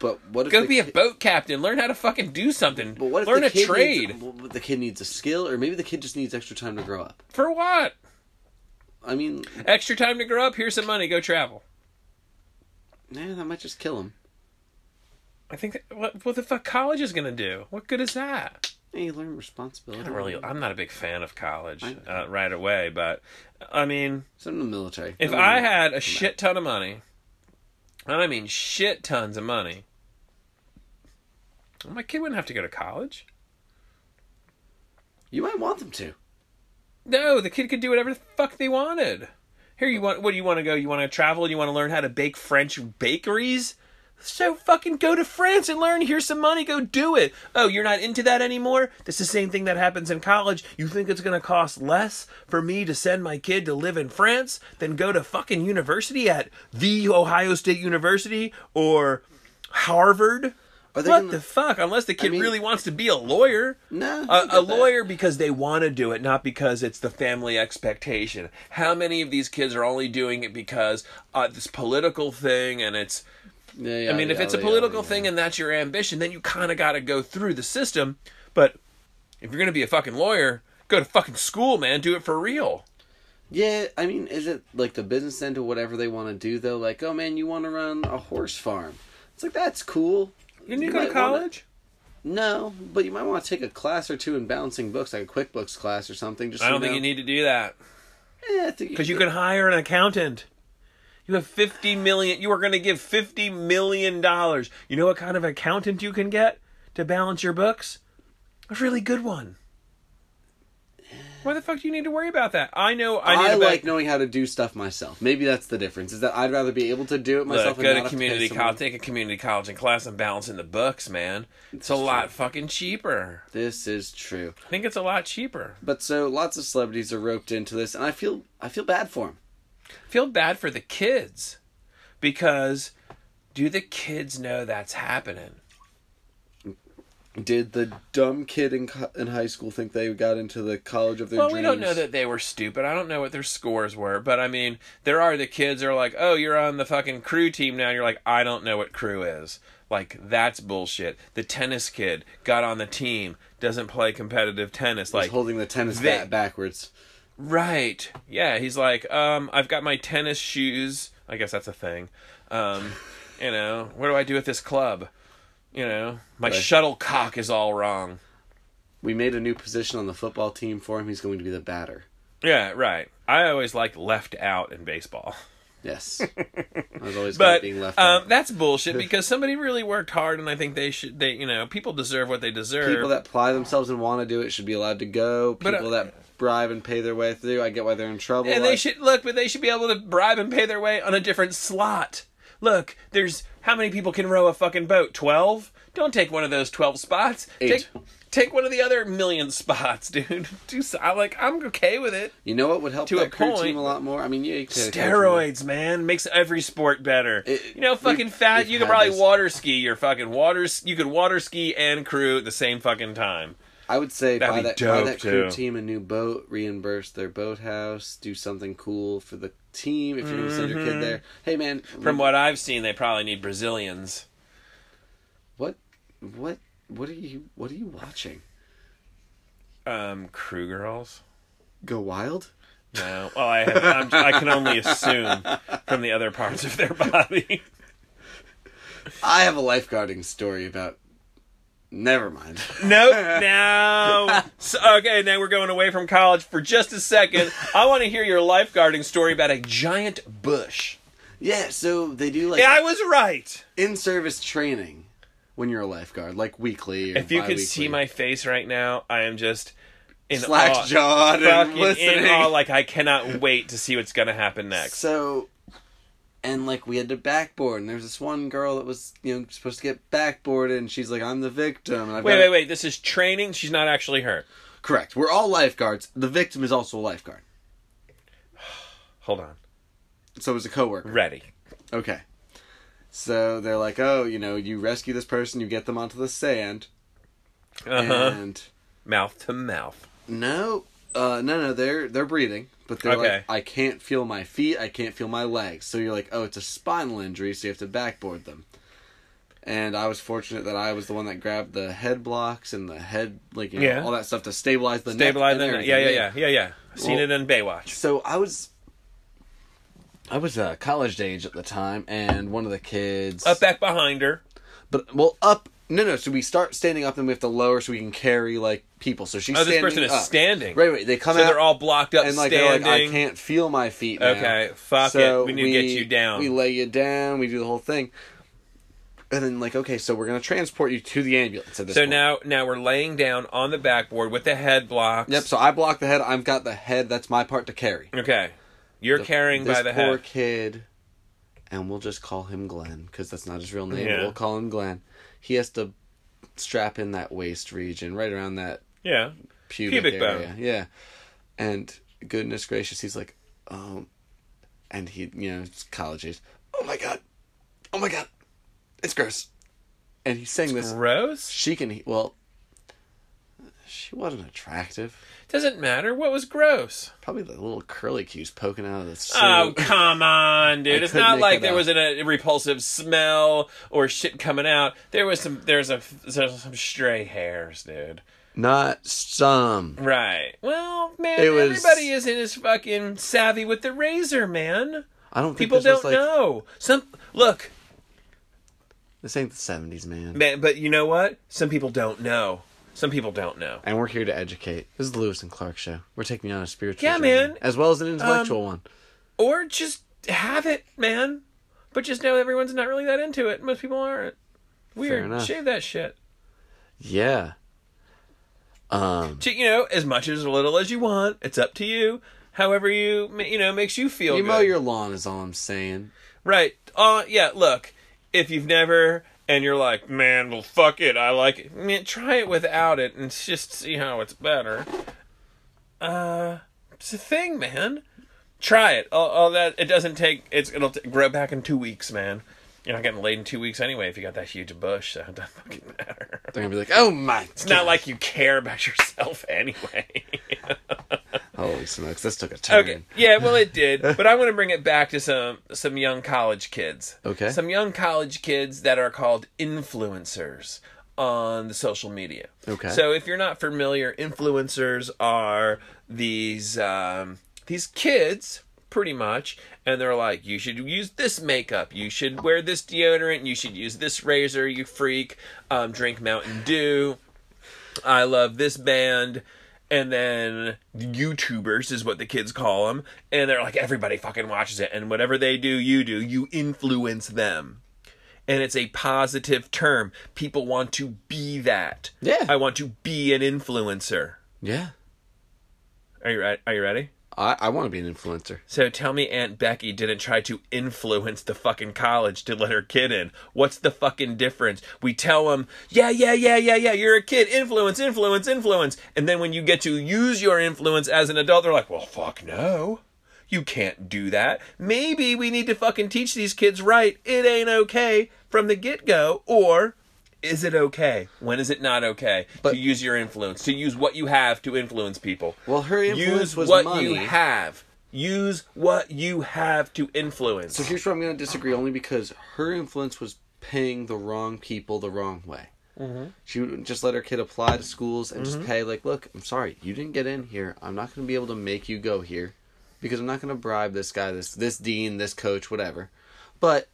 But what if Go be a boat captain. Learn how to fucking do something. But what if Learn a trade. Needs, well, the kid needs a skill, or maybe the kid just needs extra time to grow up. For what? I mean, Extra time to grow up. Here's some money. Go travel. Nah, that might just kill him. I think that, what what the fuck college is gonna do? What good is that? Hey, you learn responsibility. I don't really. I'm not a big fan of college I- uh, right away, but I mean, It's in the military. if No, I had a shit ton of money, and I mean shit tons of money, my kid wouldn't have to go to college. you might want them to. No, the kid could do whatever the fuck they wanted. Here, you want what do you want to go? You want to travel? You want to learn how to bake French bakeries? So fucking go to France and learn. Here's some money. Go do it. Oh, you're not into that anymore? That's the same thing that happens in college. You think it's going to cost less for me to send my kid to live in France than go to fucking university at the Ohio State University or Harvard? Are they What gonna- the fuck? Unless the kid mean- really wants to be a lawyer. No, A, I a lawyer because they want to do it, not because it's the family expectation. How many of these kids are only doing it because uh, this political thing and it's Yeah, yeah, I mean, if yeah, it's a political thing and that's your ambition, then you kind of got to go through the system. But if you're going to be a fucking lawyer, go to fucking school, man. Do it for real. Yeah, I mean, is it like the business end of whatever they want to do though? Like, oh man, you want to run a horse farm? It's like that's cool. You need to You go to might wanna- college? No, but you might want to take a class or two in balancing books, like a QuickBooks class or something. Just I don't think know. you need to do that Yeah, because you could- can hire an accountant. You have 50 million. You are going to give 50 million dollars. You know what kind of accountant you can get to balance your books? A really good one. Why the fuck do you need to worry about that? I know. I, I, need to like knowing how to do stuff myself. Maybe that's the difference. Is that I'd rather be able to do it myself. Look, go to community college. Take a community college and class and balancing the books, man. It's a lot fucking cheaper. This is true. I think it's a lot cheaper. But so lots of celebrities are roped into this, and I feel I feel bad for them. Feel bad for the kids because do the kids know that's happening? Did the dumb kid in co- in high school think they got into the college of their Well, dreams? we don't know that they were stupid. I don't know what their scores were, but I mean, there are the kids who are like, "Oh, you're on the fucking crew team now." And you're like, "I don't know what crew is." Like that's bullshit. The tennis kid got on the team, doesn't play competitive tennis. Like Like holding the tennis bat backwards. Right. Yeah, he's like, um, I've got my tennis shoes. I guess that's a thing. Um, you know, what do I do with this club? You know, my Right. shuttlecock is all wrong. We made a new position on the football team for him. He's going to be the batter. Yeah, right. I always liked left out in baseball. Yes, I was always But being left um, out. that's bullshit because somebody really worked hard, and I think they should. They, you know, people deserve what they deserve. People that apply themselves and want to do it should be allowed to go. But, uh, People that bribe and pay their way through, I get why they're in trouble. And they should look, but they should be able to bribe and pay their way on a different slot. Look, there's how many people can row a fucking boat? Twelve. Don't take one of those twelve spots. Eight. Take take one of the other million spots, dude. Do so, I'm like. I'm okay with it. You know what would help To that a crew point. team a lot more? I mean, yeah, you could take a coach Steroids, man, makes every sport better. It- you know, fucking we've- fat. You could probably this. water ski your fucking water. You could water ski and crew at the same fucking time. I would say That'd buy that, buy that crew too. team a new boat, reimburse their boathouse, do something cool for the team if you're going to send your kid there. Hey, man. Mm-hmm. From what I've seen, they probably need Brazilians. What? What? What are you? What are you watching? Um, crew girls. Go wild? No. Well, I have, I'm, I can only assume from the other parts of their body. I have a lifeguarding story about. Never mind. Nope. No. So, okay, now we're going away from college for just a second. I want to hear your lifeguarding story about a giant bush. yeah, so they do like Yeah, I was right. in-service training when you're a lifeguard, like weekly. Or If you could see my face right now, I am just in slack awe. jawed and listening. in awe, like I cannot wait to see what's gonna happen next. So, and like we had to backboard, and there was this one girl that was you know supposed to get backboarded, and she's like, "I'm the victim." And I've Wait, wait, wait. This is training. She's not actually hurt. Correct. We're all lifeguards. The victim is also a lifeguard. Hold on. So it was a coworker. Ready. Okay. So they're like, oh, you know, you rescue this person, you get them onto the sand, Uh-huh. and Mouth to mouth. no, uh, no, no, they're they're breathing, but they're Okay. like, I can't feel my feet, I can't feel my legs. So you're like, oh, it's a spinal injury, so you have to backboard them. And I was fortunate that I was the one that grabbed the head blocks and the head, like you know, Yeah. all that stuff to stabilize the Stabilize neck. them. and Yeah, yeah, everything. yeah, yeah, yeah. Seen Well- it in Baywatch. So I was, I was uh, college age at the time, and one of the kids Up back behind her. But well, up. No, no. So we start standing up, and we have to lower so we can carry like people. So she's Oh, this person is up. standing. Right, right. They come So out they're all blocked up, and like like, I can't feel my feet. Now. Okay, fuck So it. We need to get you down. We lay you down. We do the whole thing, and then like, okay, so we're gonna transport you to the ambulance. So point. now, now we're laying down on the backboard with the head blocks. Yep. So I block the head. I've got the head. That's my part to carry. Okay, you're carrying this by the poor head. kid, and we'll just call him Glenn because that's not his real name. Yeah. We'll call him Glenn. He has to strap in that waist region, right around that Yeah. pubic, Pubic area. bone. Yeah. And goodness gracious, he's like, um, and he, you know, it's college age. Oh my god, oh my god, it's gross. And he's saying this. Gross. She can, well, she wasn't attractive. Doesn't matter. What was gross? Probably the little curly cues poking out of the suit. Oh come on, dude! I it's couldn't like there out. was an, a repulsive smell or shit coming out. There was some. There's a. There's some stray hairs, dude. Not some. Right. Well, man, It was- everybody isn't as fucking savvy with the razor, man. I don't think People this don't like, know. Some look, This ain't the seventies, man. man. But you know what? Some people don't know. Some people don't know. And we're here to educate. This is the Louis and Clark show. We're taking you on a spiritual Yeah, journey, man. Um, as well as an intellectual one. Or just have it, man. But just know everyone's not really that into it. Most people aren't. Weird. enough. Shave that shit. Yeah. Um, You know, as much as little as you want. It's up to you. However you, you know, makes you feel you good. mow your lawn is all I'm saying. Right. Uh, yeah, look, if you've never, and you're like, man, well, fuck it, I like it. Man, try it without it and just see how it's better. Uh, it's a thing, man. Try it. All, all that, it doesn't take, it's, it'll t- grow back in two weeks, man. You're not getting laid in two weeks anyway if you got that huge bush, so it doesn't fucking matter. They're gonna be like, "Oh my!" It's not like you care about yourself anyway. holy smokes, this took a turn. Okay. Yeah, well it did. But I want to bring it back to some some young college kids. Okay. Some young college kids that are called influencers on the social media. Okay. So if you're not familiar, influencers are these um, these kids pretty much and they're like you should use this makeup you should wear this deodorant you should use this razor you freak um, drink mountain dew I love this band. And then YouTubers is what the kids call them. And they're like, everybody fucking watches it. And whatever they do, you do. You influence them. And it's a positive term. People want to be that. Yeah. I want to be an influencer. Yeah, Are you ready? Are you ready? I, I want to be an influencer. So tell me Aunt Becky didn't try to influence the fucking college to let her kid in. What's the fucking difference? We tell them, yeah, yeah, yeah, yeah, yeah, you're a kid. Influence, influence, influence. And then when you get to use your influence as an adult, they're like, well, fuck no. You can't do that. Maybe we need to fucking teach these kids right. It ain't okay from the get go. Or is it okay? When is it not okay But- to use your influence? To use what you have to influence people? Well, her influence use was what money. you have. Use what you have to influence. So here's where I'm going to disagree, only because her influence was paying the wrong people the wrong way. Mm-hmm. She would just let her kid apply to schools and Mm-hmm. just pay, like, look, I'm sorry, you didn't get in here. I'm not going to be able to make you go here because I'm not going to bribe this guy, this this dean, this coach, whatever. But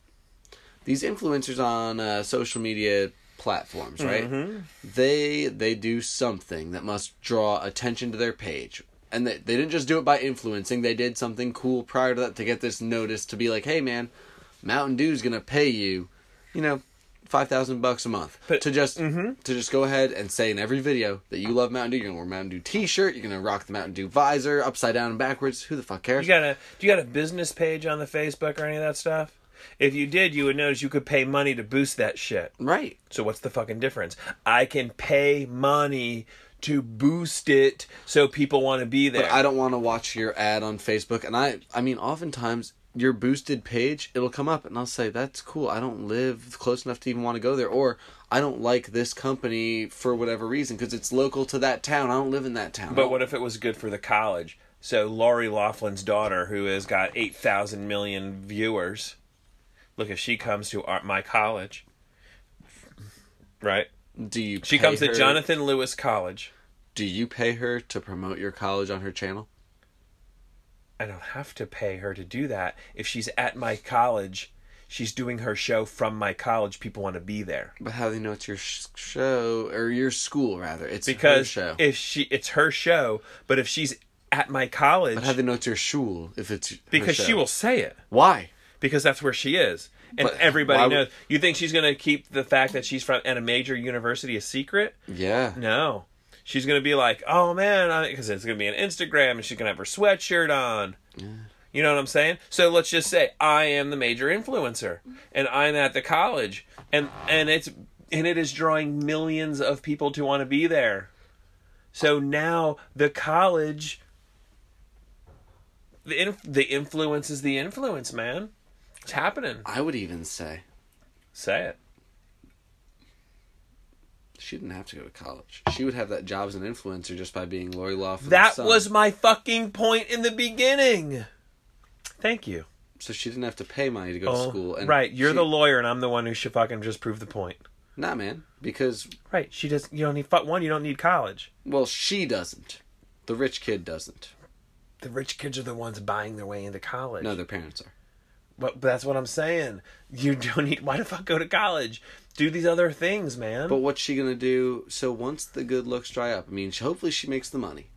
these influencers on uh, social media platforms, right? Mm-hmm. They they do something that must draw attention to their page. And they, they didn't just do it by influencing, they did something cool prior to that to get this notice to be like, hey man, Mountain Dew's gonna pay you, you know, five thousand bucks a month But- to just to just go ahead and say in every video that you love Mountain Dew. You're gonna wear a Mountain Dew T-shirt. You're gonna rock the Mountain Dew visor upside down and backwards. Who the fuck cares? You got a do you got a business page on the Facebook or any of that stuff? If you did, you would notice you could pay money to boost that shit. right. So what's the fucking difference? I can pay money to boost it so people want to be there. But I don't want to watch your ad on Facebook. And I, I mean, oftentimes your boosted page, it'll come up, and I'll say, "That's cool. I don't live close enough to even want to go there," or "I don't like this company for whatever reason because it's local to that town. I don't live in that town." But what if it was good for the college? So Lori Loughlin's daughter, who has got eight thousand million viewers, look if she comes to our, my college, right? do you? She comes to Jonathan Louis College. Do you pay her to promote your college on her channel? I don't have to pay her to do that. If she's at my college, she's doing her show from my college. People want to be there But how do they know it's your sh- show or your school rather? It's her because show. if she, it's her show. But if she's at my college, but how do they know it's your shul if it's her because she will say it. Why? Because that's where she is. And But everybody why would- knows. You think she's going to keep the fact that she's from at a major university a secret? Yeah. no. She's going to be like oh man because it's going to be an instagram and she's going to have her sweatshirt on. Yeah. you know what i'm saying? So let's just say i am the major influencer and i'm at the college and and it's and it is drawing millions of people to want to be there. So now the college the inf- the influence is the influence man it's happening I would even say Say it. she didn't have to go to college. She would have that job as an influencer just by being Lori Loughlin. That was my fucking point in the beginning. Thank you. so she didn't have to pay money to go to Oh, school. And right, you're she- the lawyer, and I'm the one who should fucking just prove the point. Nah, man, because Right, she doesn't. You don't need fuck one. You don't need college. well, she doesn't. The rich kid doesn't. The rich kids are the ones buying their way into college. No, their parents are. But, but that's what I'm saying. You don't need. Why the fuck go to college? Do these other things, man. But what's she gonna do? So once the good looks dry up, I mean, she- hopefully she makes the money.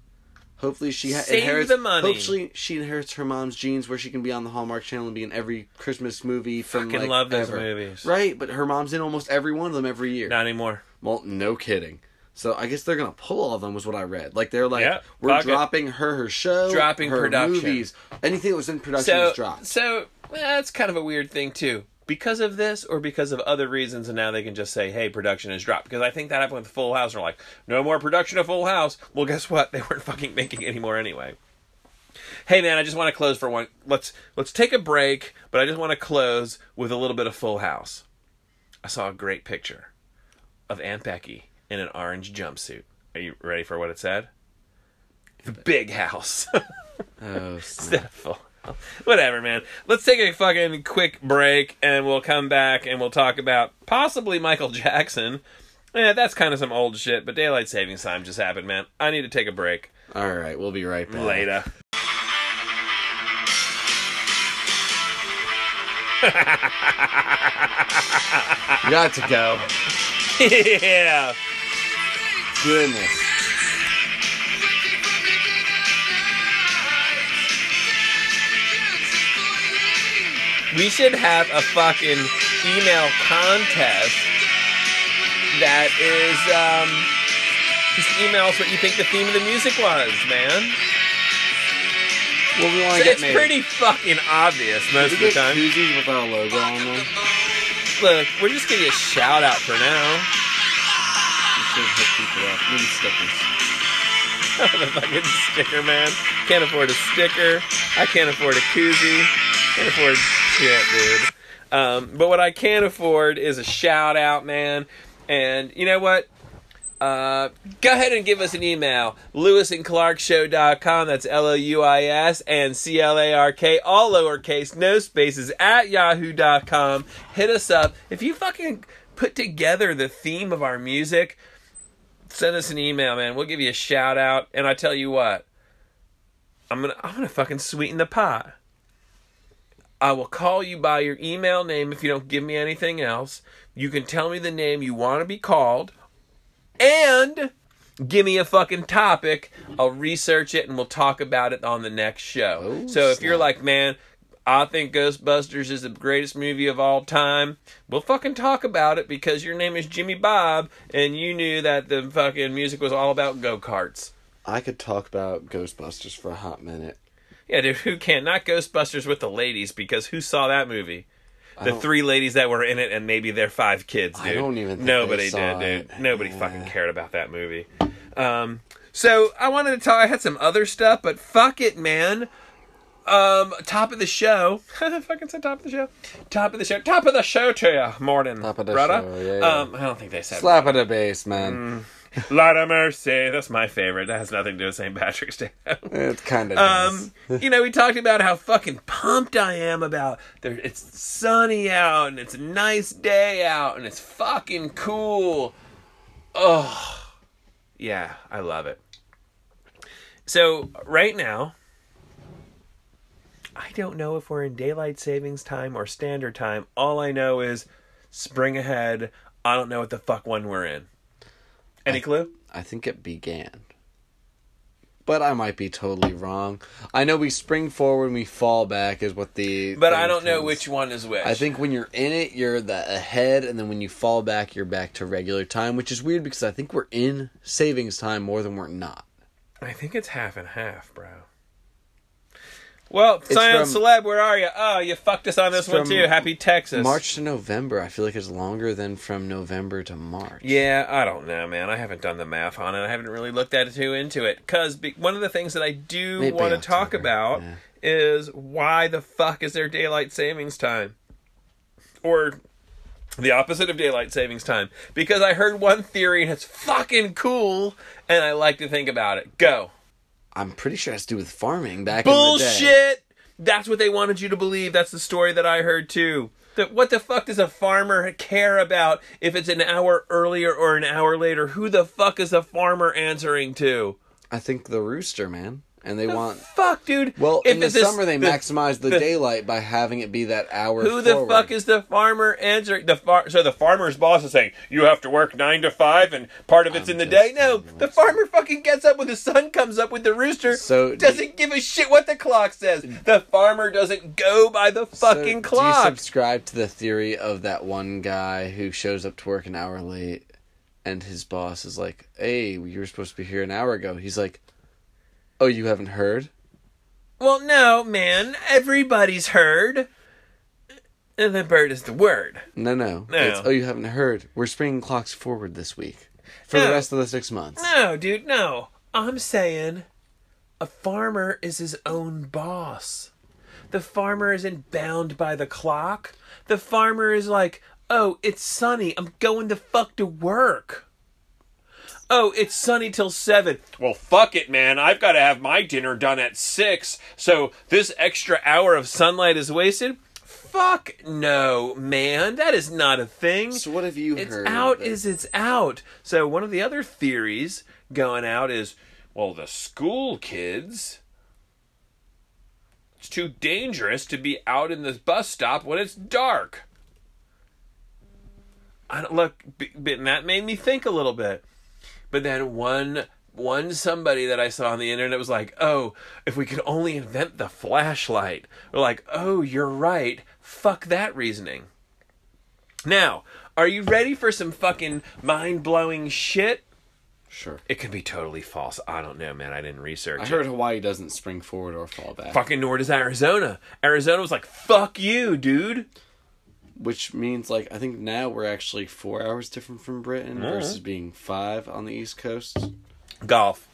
Hopefully she ha- Save inherits the money. Hopefully she inherits her mom's genes, where she can be on the Hallmark Channel and be in every Christmas movie from Fucking like love those ever. movies. Right, but her mom's in almost every one of them every year. Not anymore. Well, no kidding. So I guess they're gonna pull all of them, was what I read. Like they're like, Yeah, we're fuck it. dropping her her show, Dropping her production. movies, anything that was in production So, is dropped. so well, that's kind of a weird thing too. Because of this, or because of other reasons, and now they can just say, "Hey, production has dropped." Because I think that happened with Full House. And we're like, "No more production of Full House." Well, guess what? They weren't fucking making anymore anyway. Hey, man, I just want to close for one. Let's let's take a break, but I just want to close with a little bit of Full House. I saw a great picture of Aunt Becky in an orange jumpsuit. Are you ready for what it said? The big house. Oh, snap. Instead of Full House. Whatever, man. Let's take a fucking quick break and we'll come back and we'll talk about possibly Michael Jackson. Yeah, that's kind of some old shit, but daylight savings time just happened, man. I need to take a break. all right, we'll be right back. Later. Got to go. yeah. Goodness. We should have a fucking email contest that is um just email us what you think the theme of the music was, man. Well, we want to it's get made. pretty fucking obvious most Did of the get time. koozies with our logo on them? Look, we're just giving you a shout out for now. We should hook people up. Maybe stickers. the fucking sticker, man. Can't afford a sticker. I can't afford a koozie. Can't afford shit, dude. Um, but what I can afford is a shout out, man. And you know what? Uh, go ahead and give us an email. LouisandClarkShow.com. That's L O U I S and C L A R K, all lowercase, no spaces, at yahoo.com. Hit us up. If you fucking put together the theme of our music, send us an email, man. We'll give you a shout out. And I tell you what, I'm gonna I'm gonna fucking sweeten the pot. I will call you by your email name if you don't give me anything else. You can tell me the name you want to be called, and give me a fucking topic. I'll research it and we'll talk about it on the next show. Oh, so if you're like, man, I think Ghostbusters is the greatest movie of all time. We'll fucking talk about it because your name is Jimmy Bob and you knew that the fucking music was all about go karts. I could talk about Ghostbusters for a hot minute. Yeah, dude, who can? Not Ghostbusters with the ladies because who saw that movie? The three ladies that were in it and maybe their five kids, dude. I don't even think Nobody they saw did, dude. it. Nobody Yeah. fucking cared about that movie. Um, so I wanted to talk. I had some other stuff, but fuck it, man. Um, top of the show. fucking said top of the show. Top of the show. Top of the show to you, Morton. Top of the brother. show, yeah, yeah. Um, I don't think they said. Slap at the base, man. Lot of mercy. That's my favorite. That has nothing to do with St. Patrick's Day. It kind of Um, you know, we talked about how fucking pumped I am about there. It's sunny out and it's a nice day out and it's fucking cool. Oh, yeah, I love it. So right now, I don't know if we're in daylight savings time or standard time. All I know is spring ahead. I don't know what the fuck one we're in. Any clue? I think it began. But I might be totally wrong. I know we spring forward and we fall back is what the. But I don't know which one is which. I think when you're in it, you're the ahead, and then when you fall back, you're back to regular time, which is weird because I think we're in savings time more than we're not. I think it's half and half, bro. Well, Science from- Celeb, where are you? Oh, you fucked us on this It's one from too. Happy Texas. March to November, I feel like it's longer than from November to March. Yeah, I don't know, man. I haven't done the math on it. I haven't really looked at it too into it because one of the things that I do Maybe want to talk October, about yeah. is why the fuck is there daylight savings time, or the opposite of daylight savings time? Because I heard one theory and it's fucking cool, and I like to think about it. Go. I'm pretty sure it has to do with farming back in the. Bullshit! That's what they wanted you to believe. That's the story that I heard too. That what the fuck does a farmer care about if it's an hour earlier or an hour later? Who the fuck is a farmer answering to? I think the rooster, man. And they want. Fuck, dude. Well, If in the this- summer, they the- maximize the, the- daylight by having it be that hour. Who the fuck is the farmer answering? The far so the farmer's boss is saying you have to work nine to five, and part of it's I'm in the day. No, the farmer fucking gets up when the sun comes up with the rooster. So, doesn't give a shit what the clock says. The farmer doesn't go by the So, fucking Do clock. you subscribe to the theory of that one guy who shows up to work an hour late, and his boss is like, "Hey, you were supposed to be here an hour ago." He's like, "Oh, you haven't heard?" Well, no, man. Everybody's heard. And the bird is the word. No, no. No. It's, oh, you haven't heard. We're springing clocks forward this week for No. the rest of the six months. No, dude, no. I'm saying a farmer is his own boss. The farmer isn't bound by the clock. The farmer is like, oh, it's sunny. I'm going the fuck to work. Oh, it's sunny till seven. Well, fuck it, man. I've got to have my dinner done at six. So this extra hour of sunlight is wasted. Fuck no, man. That is not a thing. So what have you It's heard? out is it's out. So one of the other theories going out is, well, the school kids. It's too dangerous to be out in this bus stop when it's dark. I don't look, b- b- and that made me think a little bit. But then one one somebody that I saw on the internet was like, "Oh, if we could only invent the flashlight." We're like, "Oh, you're right. Fuck that reasoning." Now, are you ready for some fucking mind-blowing shit? Sure. It could be totally false. I don't know, man. I didn't research I it. heard Hawaii doesn't spring forward or fall back, Fucking nor does Arizona. Arizona was like, "Fuck you, dude." Which means like I think now we're actually four hours different from Britain versus being five on the East Coast. Golf,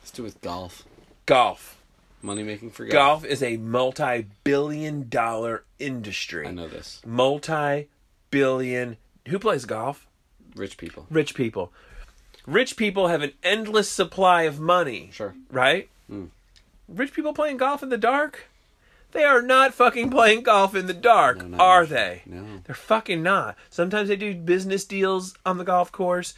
Let's do with golf. golf, Money making for golf. golf is a multi-billion-dollar industry. I know this. multi-billion. Who plays golf? Rich people. Rich people. Rich people have an endless supply of money. Sure. Right? Mm. Rich people playing golf in the dark? They are not fucking playing golf in the dark, No, are usually. they? No. They're fucking not. Sometimes they do business deals on the golf course,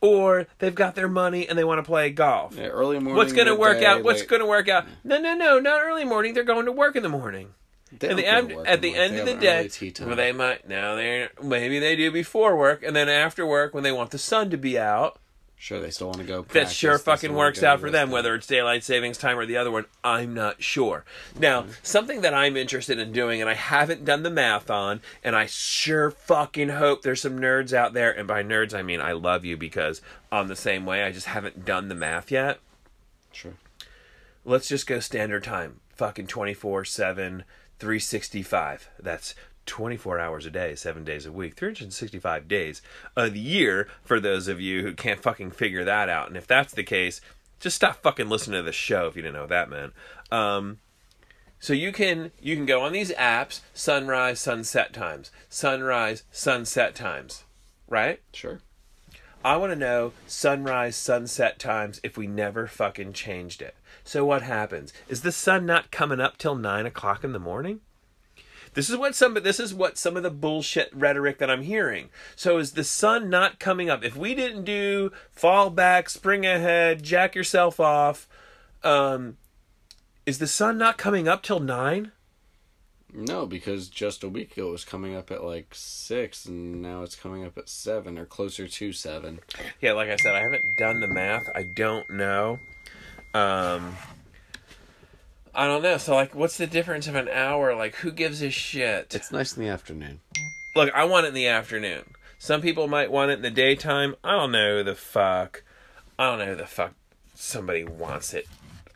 or they've got their money and they want to play golf. Yeah, early morning. What's going to work midday, out? What's going to work out? No, no, no, not early morning. They're going to work in the morning. They At the don't go to end, work at the anymore. end They of the have an early day, well, they might now they maybe they do before work, and then after work when they want the sun to be out. Sure, they still want to go. That sure fucking works out for them, whether it's daylight savings time or the other one. I'm not sure. Now, mm-hmm. something that I'm interested in doing, and I haven't done the math on, and I sure fucking hope there's some nerds out there, and by nerds I mean I love you because I'm the same way. I just haven't done the math yet. Sure. let's just go standard time. Fucking 24 7, 365. That's 24 hours a day, seven days a week, 365 days a year for those of you who can't fucking figure that out. And if that's the case, just stop fucking listening to the show if you didn't know what that meant. Um, so you can you can go on these apps, sunrise, sunset times, sunrise, sunset times, right? Sure. I want to know sunrise, sunset times if we never fucking changed it. So what happens? Is the sun not coming up till nine o'clock in the morning? This is what some this is what some of the bullshit rhetoric that I'm hearing. So is the sun not coming up? If we didn't do fall back, spring ahead, jack yourself off, um, is the sun not coming up till nine? No, because just a week ago it was coming up at like six, and now it's coming up at seven or closer to seven. Yeah, like I said, I haven't done the math. I don't know. Um, I don't know. So, like, what's the difference of an hour? Like, who gives a shit? It's nice in the afternoon. Look, I want it in the afternoon. Some people might want it in the daytime. I don't know who the fuck. I don't know who the fuck somebody wants it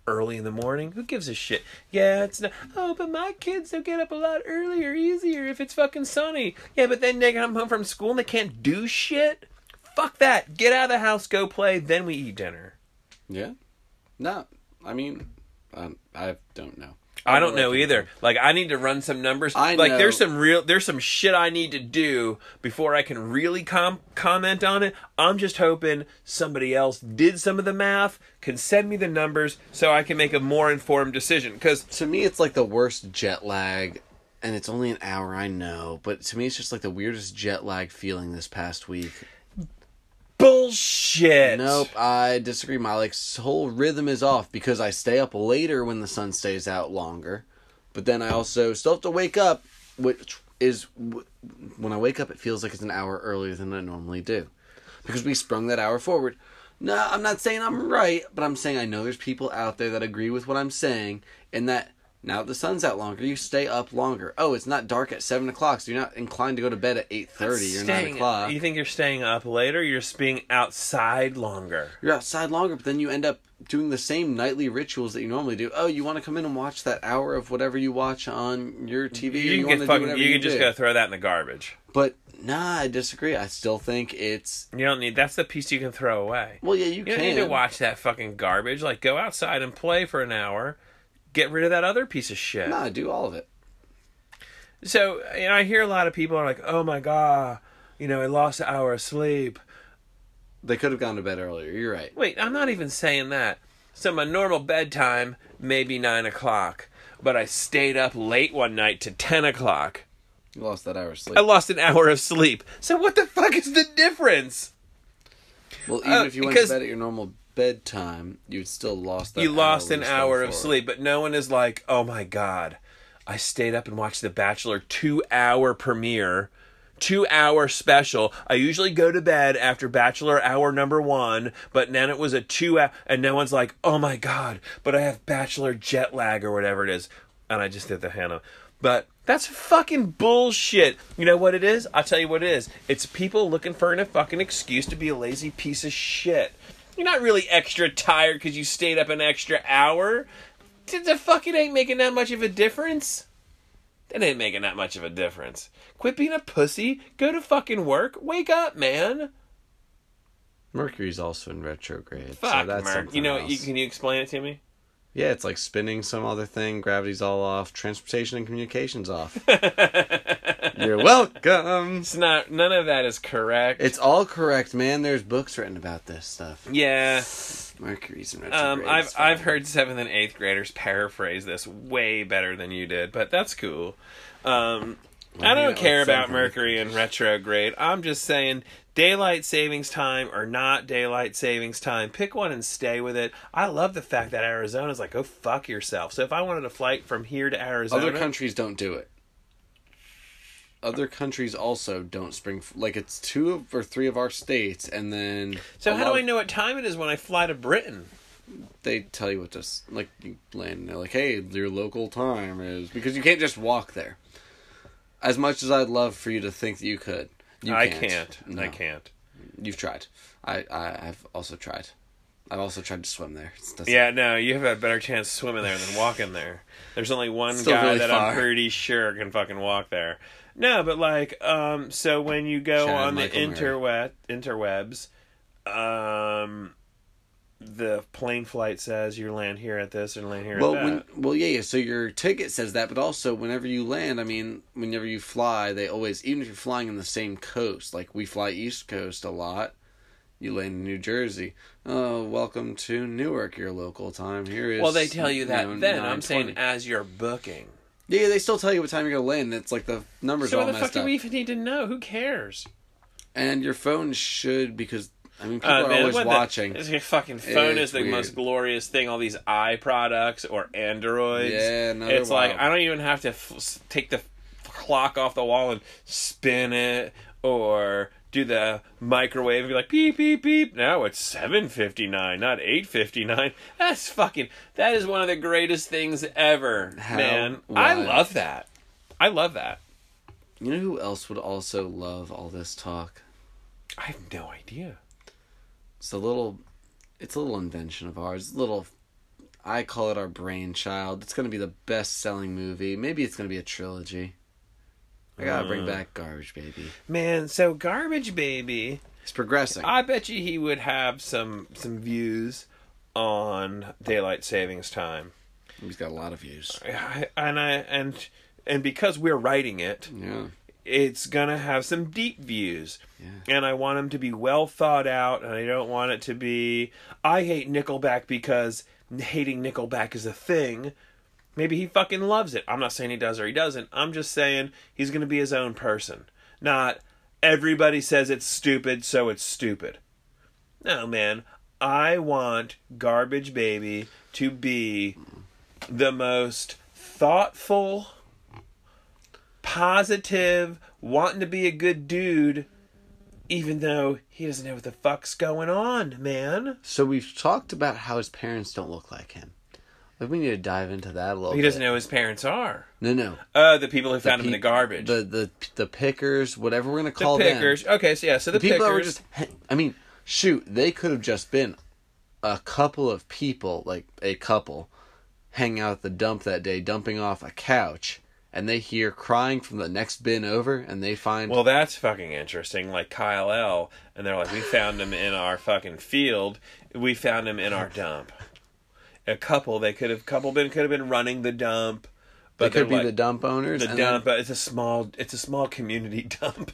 early in the morning. Who gives a shit? Yeah, it's not. Oh, but my kids will get up a lot earlier, easier if it's fucking sunny. Yeah, but then they come home from school and they can't do shit. Fuck that. Get out of the house, go play, then we eat dinner. Yeah. No, I mean, um, I don't know. I don't know either. Like I need to run some numbers. I like know. there's some real there's some shit I need to do before I can really com- comment on it. I'm just hoping somebody else did some of the math, can send me the numbers so I can make a more informed decision cuz To me, it's like the worst jet lag, and it's only an hour. I know, but to me, it's just like the weirdest jet lag feeling this past week. Bullshit. Nope, I disagree. My like whole rhythm is off because I stay up later when the sun stays out longer, but then I also still have to wake up, which is when I wake up, it feels like it's an hour earlier than I normally do, because we sprung that hour forward. No, I'm not saying I'm right, but I'm saying I know there's people out there that agree with what I'm saying, and that now the sun's out longer, you stay up longer. Oh, it's not dark at seven o'clock, so you're not inclined to go to bed at eight thirty or nine o'clock. You think you're staying up later? You're just being outside longer. you're outside longer, but then you end up doing the same nightly rituals that you normally do. Oh, you want to come in and watch that hour of whatever you watch on your TV? or You, can fucking you can just go throw that in the garbage. But nah, I disagree. I still think it's You don't need that's the piece you can throw away. well, yeah, you, You can. don't need to watch that fucking garbage. Like, go outside and play for an hour. Get rid of that other piece of shit. Nah, do all of it. So, you know, I hear a lot of people are like, "Oh my god, you know, I lost an hour of sleep." They could have gone to bed earlier. You're right. Wait, I'm not even saying that. So my normal bedtime maybe nine o'clock, but I stayed up late one night to ten o'clock. You lost that hour of sleep. I lost an hour of sleep. So what the fuck is the difference? Well, even uh, if you went to bed at your normal bedtime, you'd still lost that. you lost an hour of sleep, but no one is like, oh my god, I stayed up and watched The Bachelor two hour premiere, two hour special. I usually go to bed after Bachelor hour number one, but then it was a two hour, and no one's like, oh my god, but I have Bachelor jet lag or whatever it is, and I just did the Hannah. But that's fucking bullshit. You know what it is? I'll tell you what it is. It's people looking for a fucking excuse to be a lazy piece of shit. You're not really extra tired because you stayed up an extra hour. The the fuck it ain't making that much of a difference. It ain't making that much of a difference. Quit being a pussy. Go to fucking work. Wake up, man. Mercury's also in retrograde. Fuck, so Merc. You know, else. you, can you explain it to me? Yeah, it's like spinning some other thing. Gravity's all off. Transportation and communications off. You're welcome. It's not. None of that is correct. It's all correct, man. There's books written about this stuff. yeah. Mercury's in retrograde. Um, I've. I've heard seventh and eighth graders paraphrase this way better than you did, but that's cool. Um, I don't yeah, care about Mercury in retrograde. I'm just saying daylight savings time or not daylight savings time. Pick one and stay with it. I love the fact that Arizona's like, go fuck yourself. So if I wanted a flight from here to Arizona, Other countries don't do it. Other countries also don't spring like it's two or three of our states, and then so how do I know what time it is when I fly to Britain? They tell you what to like. You land, and they're like, "Hey, your local time is," because you can't just walk there. As much as I'd love for you to think that you could, you I can't. can't. I can't. You've tried. I, I I've also tried. I've also tried to swim there. Yeah, no, you have a better chance swimming there than walking there. There's only one Still guy really that far. I'm pretty sure can fucking walk there. No, but like, um, so when you go Shout on the interweb interwebs, um, the plane flight says you land here at this and land here Well, at when, that. well, yeah, yeah. So your ticket says that, but also whenever you land, I mean, whenever you fly, they always, even if you're flying in the same coast, like we fly East Coast a lot, you land in New Jersey. Oh, welcome to Newark, your local time. Here is. well, they tell you that know, then. I'm saying as you're booking. yeah, they still tell you what time you're gonna land. It's like the numbers So are all what the fuck messed do up. we even need to know? Who cares? And your phone should because I mean people Uh, are man, always what the- watching. this fucking phone It's is the most glorious thing. All these i products or Androids. Yeah, it's like. I don't even have to f- take the clock off the wall and spin it or do the microwave and be like beep beep beep. Now it's seven fifty nine, not eight fifty nine. That's fucking. That is one of the greatest things ever, How man. I love that. I love that. You know who else would also love all this talk? I have no idea. It's a little, it's a little invention of ours. Little, I call it our brainchild. It's gonna be the best-selling movie. Maybe it's gonna be a trilogy. I gotta bring Uh. back Garbage Baby. Man, so Garbage Baby. It's progressing. I bet you he would have some some views on daylight savings time. He's got a lot of views. I- And I and and because we're writing it, Yeah, it's gonna have some deep views. Yeah. And I want them to be well thought out, and I don't want it to be I hate Nickelback because hating Nickelback is a thing. Maybe he fucking loves it. I'm not saying he does or he doesn't. I'm just saying he's gonna be his own person. Not everybody says it's stupid, so it's stupid. No, man. I want Garbage Baby to be the most thoughtful, positive, wanting to be a good dude, even though he doesn't know what the fuck's going on, man. So we've talked about how his parents don't look like him. Like we need to dive into that a little. He doesn't bit. know who his parents are. No, no. Uh, the people who found him in the garbage. The the the pickers, whatever we're gonna The call them. pickers. Okay, so yeah, so the, the people pickers. that were just i mean shoot they could have just been a couple of people like a couple hanging out at the dump that day dumping off a couch and they hear crying from the next bin over and they find Well, that's fucking interesting. Like Kyle L. And they're like, we found him in our fucking field. We found him in our dump. A couple, they could have, couple been could have been running the dump, they but could they're be like, the dump owners the dump. then- But it's a small, it's a small community dump.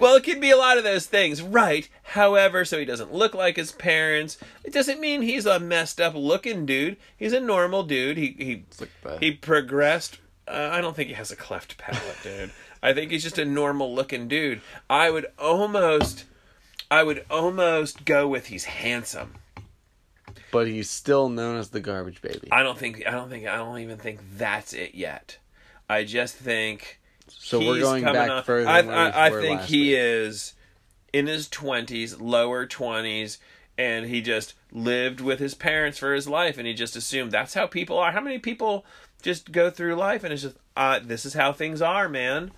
Well, it could be a lot of those things, right? However, so he doesn't look like his parents. It doesn't mean he's a messed up looking dude. He's a normal dude. He he like he progressed. Uh, I don't think he has a cleft palate, dude. I think he's just a normal looking dude. I would almost, I would almost go with he's handsome. but he's still known as the garbage baby I don't think. I don't think. I don't even think that's it yet. I just think. So we're going back on- further I, than where we I, I think he week. is in his twenties, lower twenties, and he just lived with his parents for his life, and he just assumed that's how people are. How many people just go through life and it's just, uh, this is how things are, man.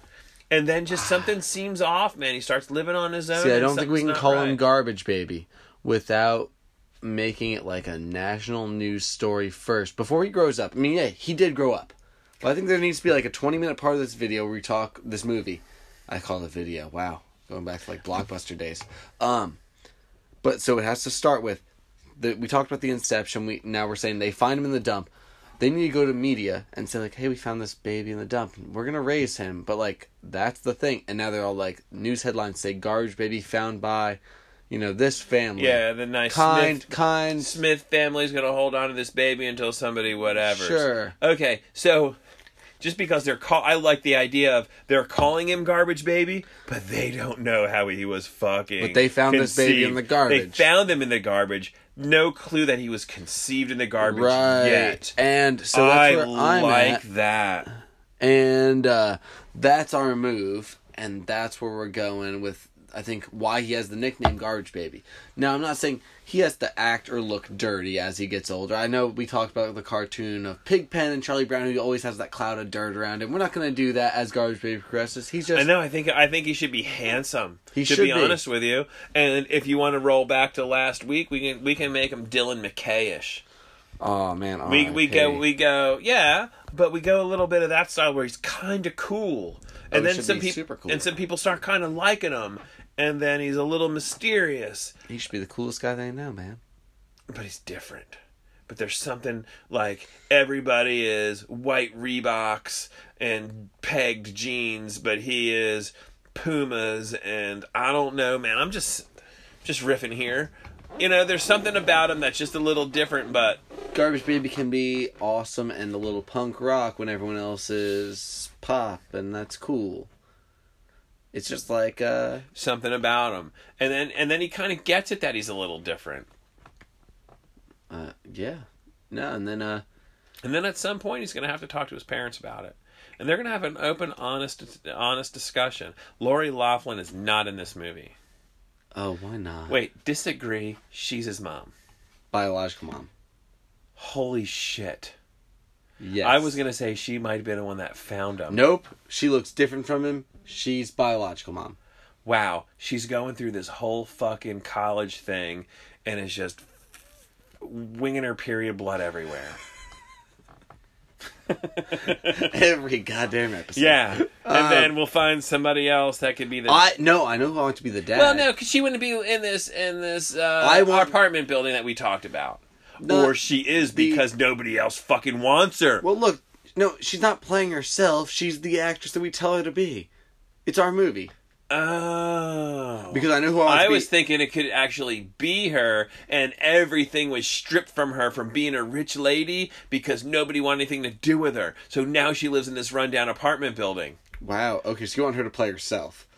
And then just something seems off, man. He starts living on his own. see i don't think we can call him garbage baby without making it like a national news story first before he grows up i mean yeah he did grow up but i think there needs to be like a 20 minute part of this video where we talk this movie. I call it video. Wow. Going back to like blockbuster days. Um but so it has to start with the we talked about the inception. We now we're saying they find him in the dump. They need to go to media and say like hey we found this baby in the dump. We're gonna raise him. But like that's the thing. And now they're all like news headlines say garbage baby found by you know this family. Yeah, the nice kind Smith, kind. Smith family's gonna hold on to this baby until somebody whatever. Sure. Okay, so just because they're call, I like the idea of they're calling him garbage baby, but they don't know how he was fucking. But they found this baby in the garbage. They found him in the garbage. No clue that he was conceived in the garbage right yet. and so that's I where i'm like at that. and uh, that's our move, and that's where we're going with. I think why he has the nickname Garbage Baby. Now, I'm not saying he has to act or look dirty as he gets older. I know we talked about the cartoon of Pigpen and Charlie Brown, who always has that cloud of dirt around him. We're not going to do that as Garbage Baby progresses. He's just I know. I think. I think he should be handsome. He to should be, be. honest with you. And if you want to roll back to last week, we can we can make him Dylan McKay-ish. Oh man, We we go we go yeah, but we go a little bit of that style where he's kind of cool, and Oh, then some people cool. and some people start kind of liking him, and then he's a little mysterious, He should be the coolest guy they know, man. but he's different. But there's something like everybody is white Reeboks and pegged jeans, but he is Pumas, and I don't know, man. I'm just just riffing here. You know, there's something about him that's just a little different, but Garbage Baby can be awesome and a little punk rock when everyone else is pop, and that's cool. It's just like, uh, something about him. And then and then he kind of gets it that he's a little different. uh, yeah. No, and then, uh, And then at some point he's going to have to talk to his parents about it. And they're going to have an open honest honest discussion. Lori Loughlin is not in this movie. oh, why not? Wait, disagree. She's his mom. Biological mom. Holy shit. Yes. I was going to say she might have been the one that found him. Nope. She looks different from him. She's biological mom. Wow, she's going through this whole fucking college thing and is just winging her period blood everywhere. Every goddamn episode. Yeah. And Um, then we'll find somebody else that could be the I no, I know who I want to be the dad. Well, no, because she wouldn't be in this in this uh, I want- apartment building that we talked about, Not or she is the- because nobody else fucking wants her. Well, look, no, she's not playing herself. She's the actress that we tell her to be. It's our movie oh, because I know who I want I was thinking it could actually be her, and everything was stripped from her from being a rich lady because nobody wanted anything to do with her. So now she lives in this rundown apartment building. wow. Okay, so you want her to play herself?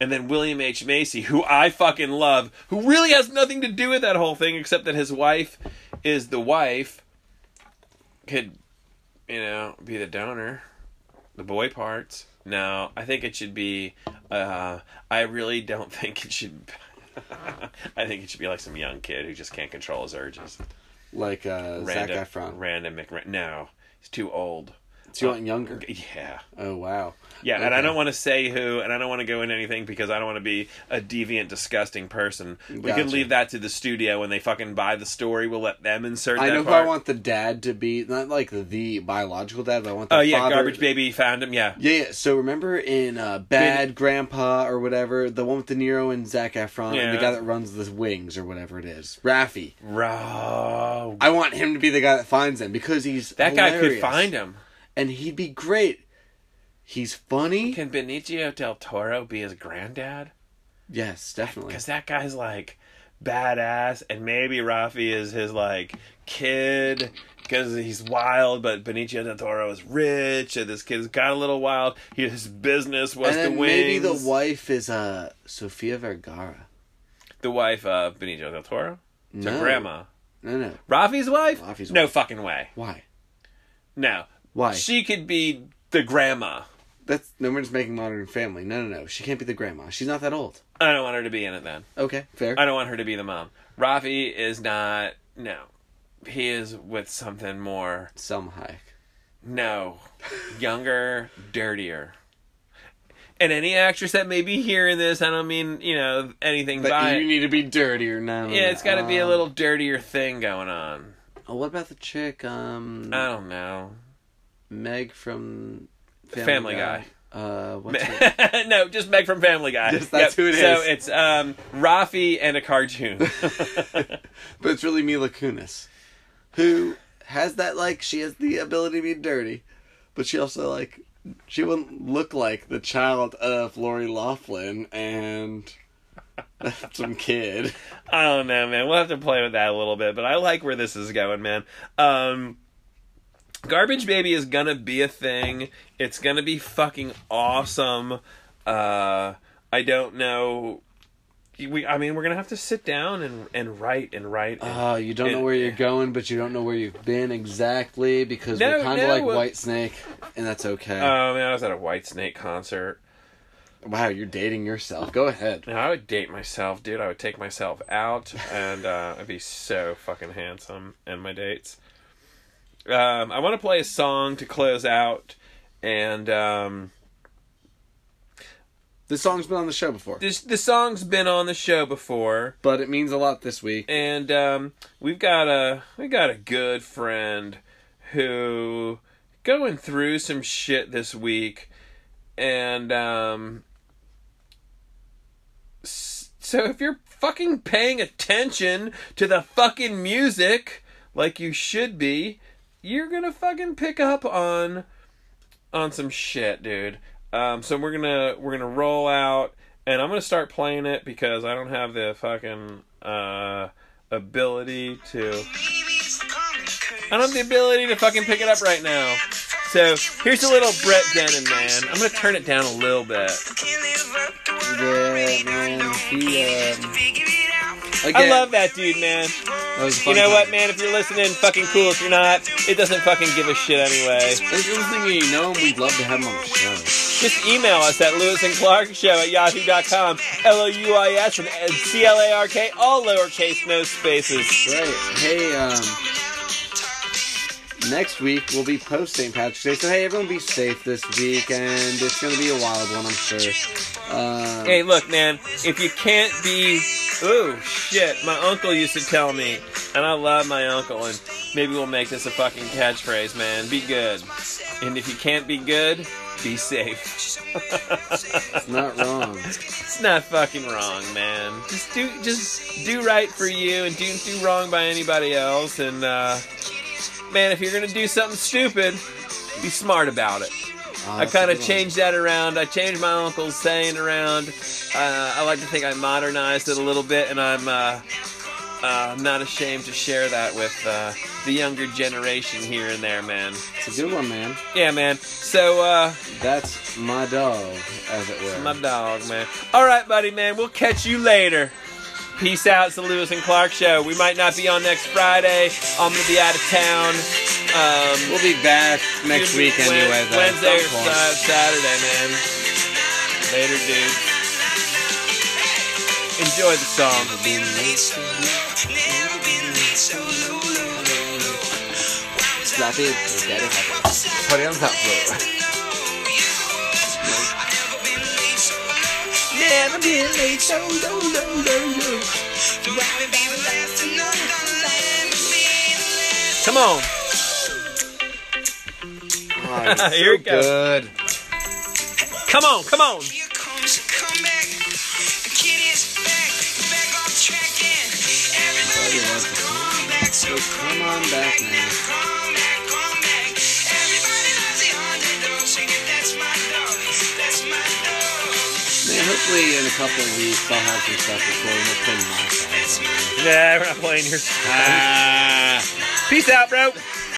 And then William H. Macy, who I fucking love, who really has nothing to do with that whole thing except that his wife is the wife, could, you know, be the donor, the boy parts. No, I think it should be. Uh, I really don't think it should. I think it should be like some young kid who just can't control his urges. Like uh, Zac Random, Efron. Random No, he's too old. You want younger? Yeah. Oh wow. Yeah, and I don't want to say who, and I don't want to go into anything because I don't want to be a deviant, disgusting person. We can Gotcha. leave that to the studio when they fucking buy the story. We'll let them insert I know who. I want the dad to be. Not like the, biological dad, but I want the oh yeah, father. garbage baby found him. Yeah, Yeah, yeah. So remember in uh, Bad Grandpa or whatever, the one with De Niro and Zac Efron, and the guy that runs the wings or whatever it is, Rafi. Ro- I want him to be the guy that finds them because he's that guy could find him. And he'd be great. He's funny. Can Benicio del Toro be his granddad? yes, definitely. Because that guy's like badass, and maybe Rafi is his like kid because he's wild. But Benicio del Toro is rich, and this kid's got a little wild. He, his business was the wings. maybe the wife is uh Sofia Vergara. the wife of Benicio del Toro. No. grandma. No, no. Rafi's wife? Rafi's no wife. fucking way. Why? No. Why? She could be the grandma. That's no one's making Modern Family. No, no, no. She can't be the grandma. She's not that old. I don't want her to be in it then. Okay, fair. I don't want her to be the mom. Rafi is not. No. He is with something more. Salma Hayek. No. Younger, dirtier. And any actress that may be hearing this, I don't mean, you know, anything But by you need to be dirtier now. Yeah, it's got to be a Um, little dirtier thing going on. Oh, what about the chick? Um, I don't know. Meg from Family Guy. Uh, what's her? no, just Meg from Family Guy. Just- that's who it So it's um, Rafi and a cartoon. but it's really Mila Kunis, who has that like she has the ability to be dirty, but she also like she wouldn't look like the child of Lori Loughlin and some kid. I don't know, man. We'll have to play with that a little bit, but I like where this is going, man. Um, Garbage Baby is gonna be a thing. It's gonna be fucking awesome. Uh, I don't know. We, I mean, we're gonna have to sit down and and write and write. and- Oh, you don't know where you're going, but you don't know where you've been exactly because No, we're kind of no, like uh, Whitesnake, and that's okay. Oh man, I was at a Whitesnake concert. wow, you're dating yourself. Go ahead. I would date myself, dude. I would take myself out, and uh, I'd be so fucking handsome in my dates. Um, I want to play a song to close out, and um, This song's been on the show before, This the song's been on the show before, but it means a lot this week. and um, we've got a we got a good friend who going through some shit this week, and um, so if you're fucking paying attention to the fucking music like you should be, you're gonna fucking pick up on on some shit, dude. Um, so we're gonna we're gonna roll out, and I'm gonna start playing it because I don't have the fucking uh, ability to. I don't have the ability to fucking pick it up right now. So here's a little Brett Dennen, man. I'm gonna turn it down a little bit. Yeah, man. Um, I love that dude, man. that You know time. what, man? If you're listening, fucking cool. If you're not, it doesn't fucking give a shit anyway. If you're listening you know him, we'd love to have him on the show. Just email us at Louis and Clark Show at yahoo.com. L O U I S and C L A R K, all lowercase, no spaces. Right. Hey, um, next week we'll be post St. Patrick's Day. So hey, everyone, be safe this week, and it's gonna be a wild one, I'm sure. Um, Hey, look, man, if you can't be. Ooh, shit. My uncle used to tell me, and I love my uncle, and maybe we'll make this a fucking catchphrase, man. Be good. And if you can't be good, be safe. it's not wrong. It's not fucking wrong, man. Just do just do right for you and don't do wrong by anybody else. And uh, man, if you're gonna do something stupid, be smart about it. Oh, I kind of good one. changed that around. I changed my uncle's saying around. Uh, I like to think I modernized it a little bit, and I'm uh, uh, not ashamed to share that with uh, the younger generation here and there, man. It's a good one, man. Yeah, man. So uh, That's my dog, as it were. my dog, man. All right, buddy, man. We'll catch you later. Peace out. It's the Louis and Clark Show. We might not be on next Friday. I'm gonna be out of town. Um, We'll be back next week Wed- anyway. though, Wednesday or some point. Saturday, man. Later, dude. Enjoy the song. Slap it. Daddy. Put it on top floor. Never been late, so low, low, low, low. Come on. Oh, Here so it goes. Good. Come on, come on. Here comes a comeback. The kid is back, back on track, and everybody loves to back. So So come on back now. Hopefully in a couple of weeks I'll have some stuff recorded. We'll put my songs on. Yeah, we're not playing your song. Ah. Peace out, bro.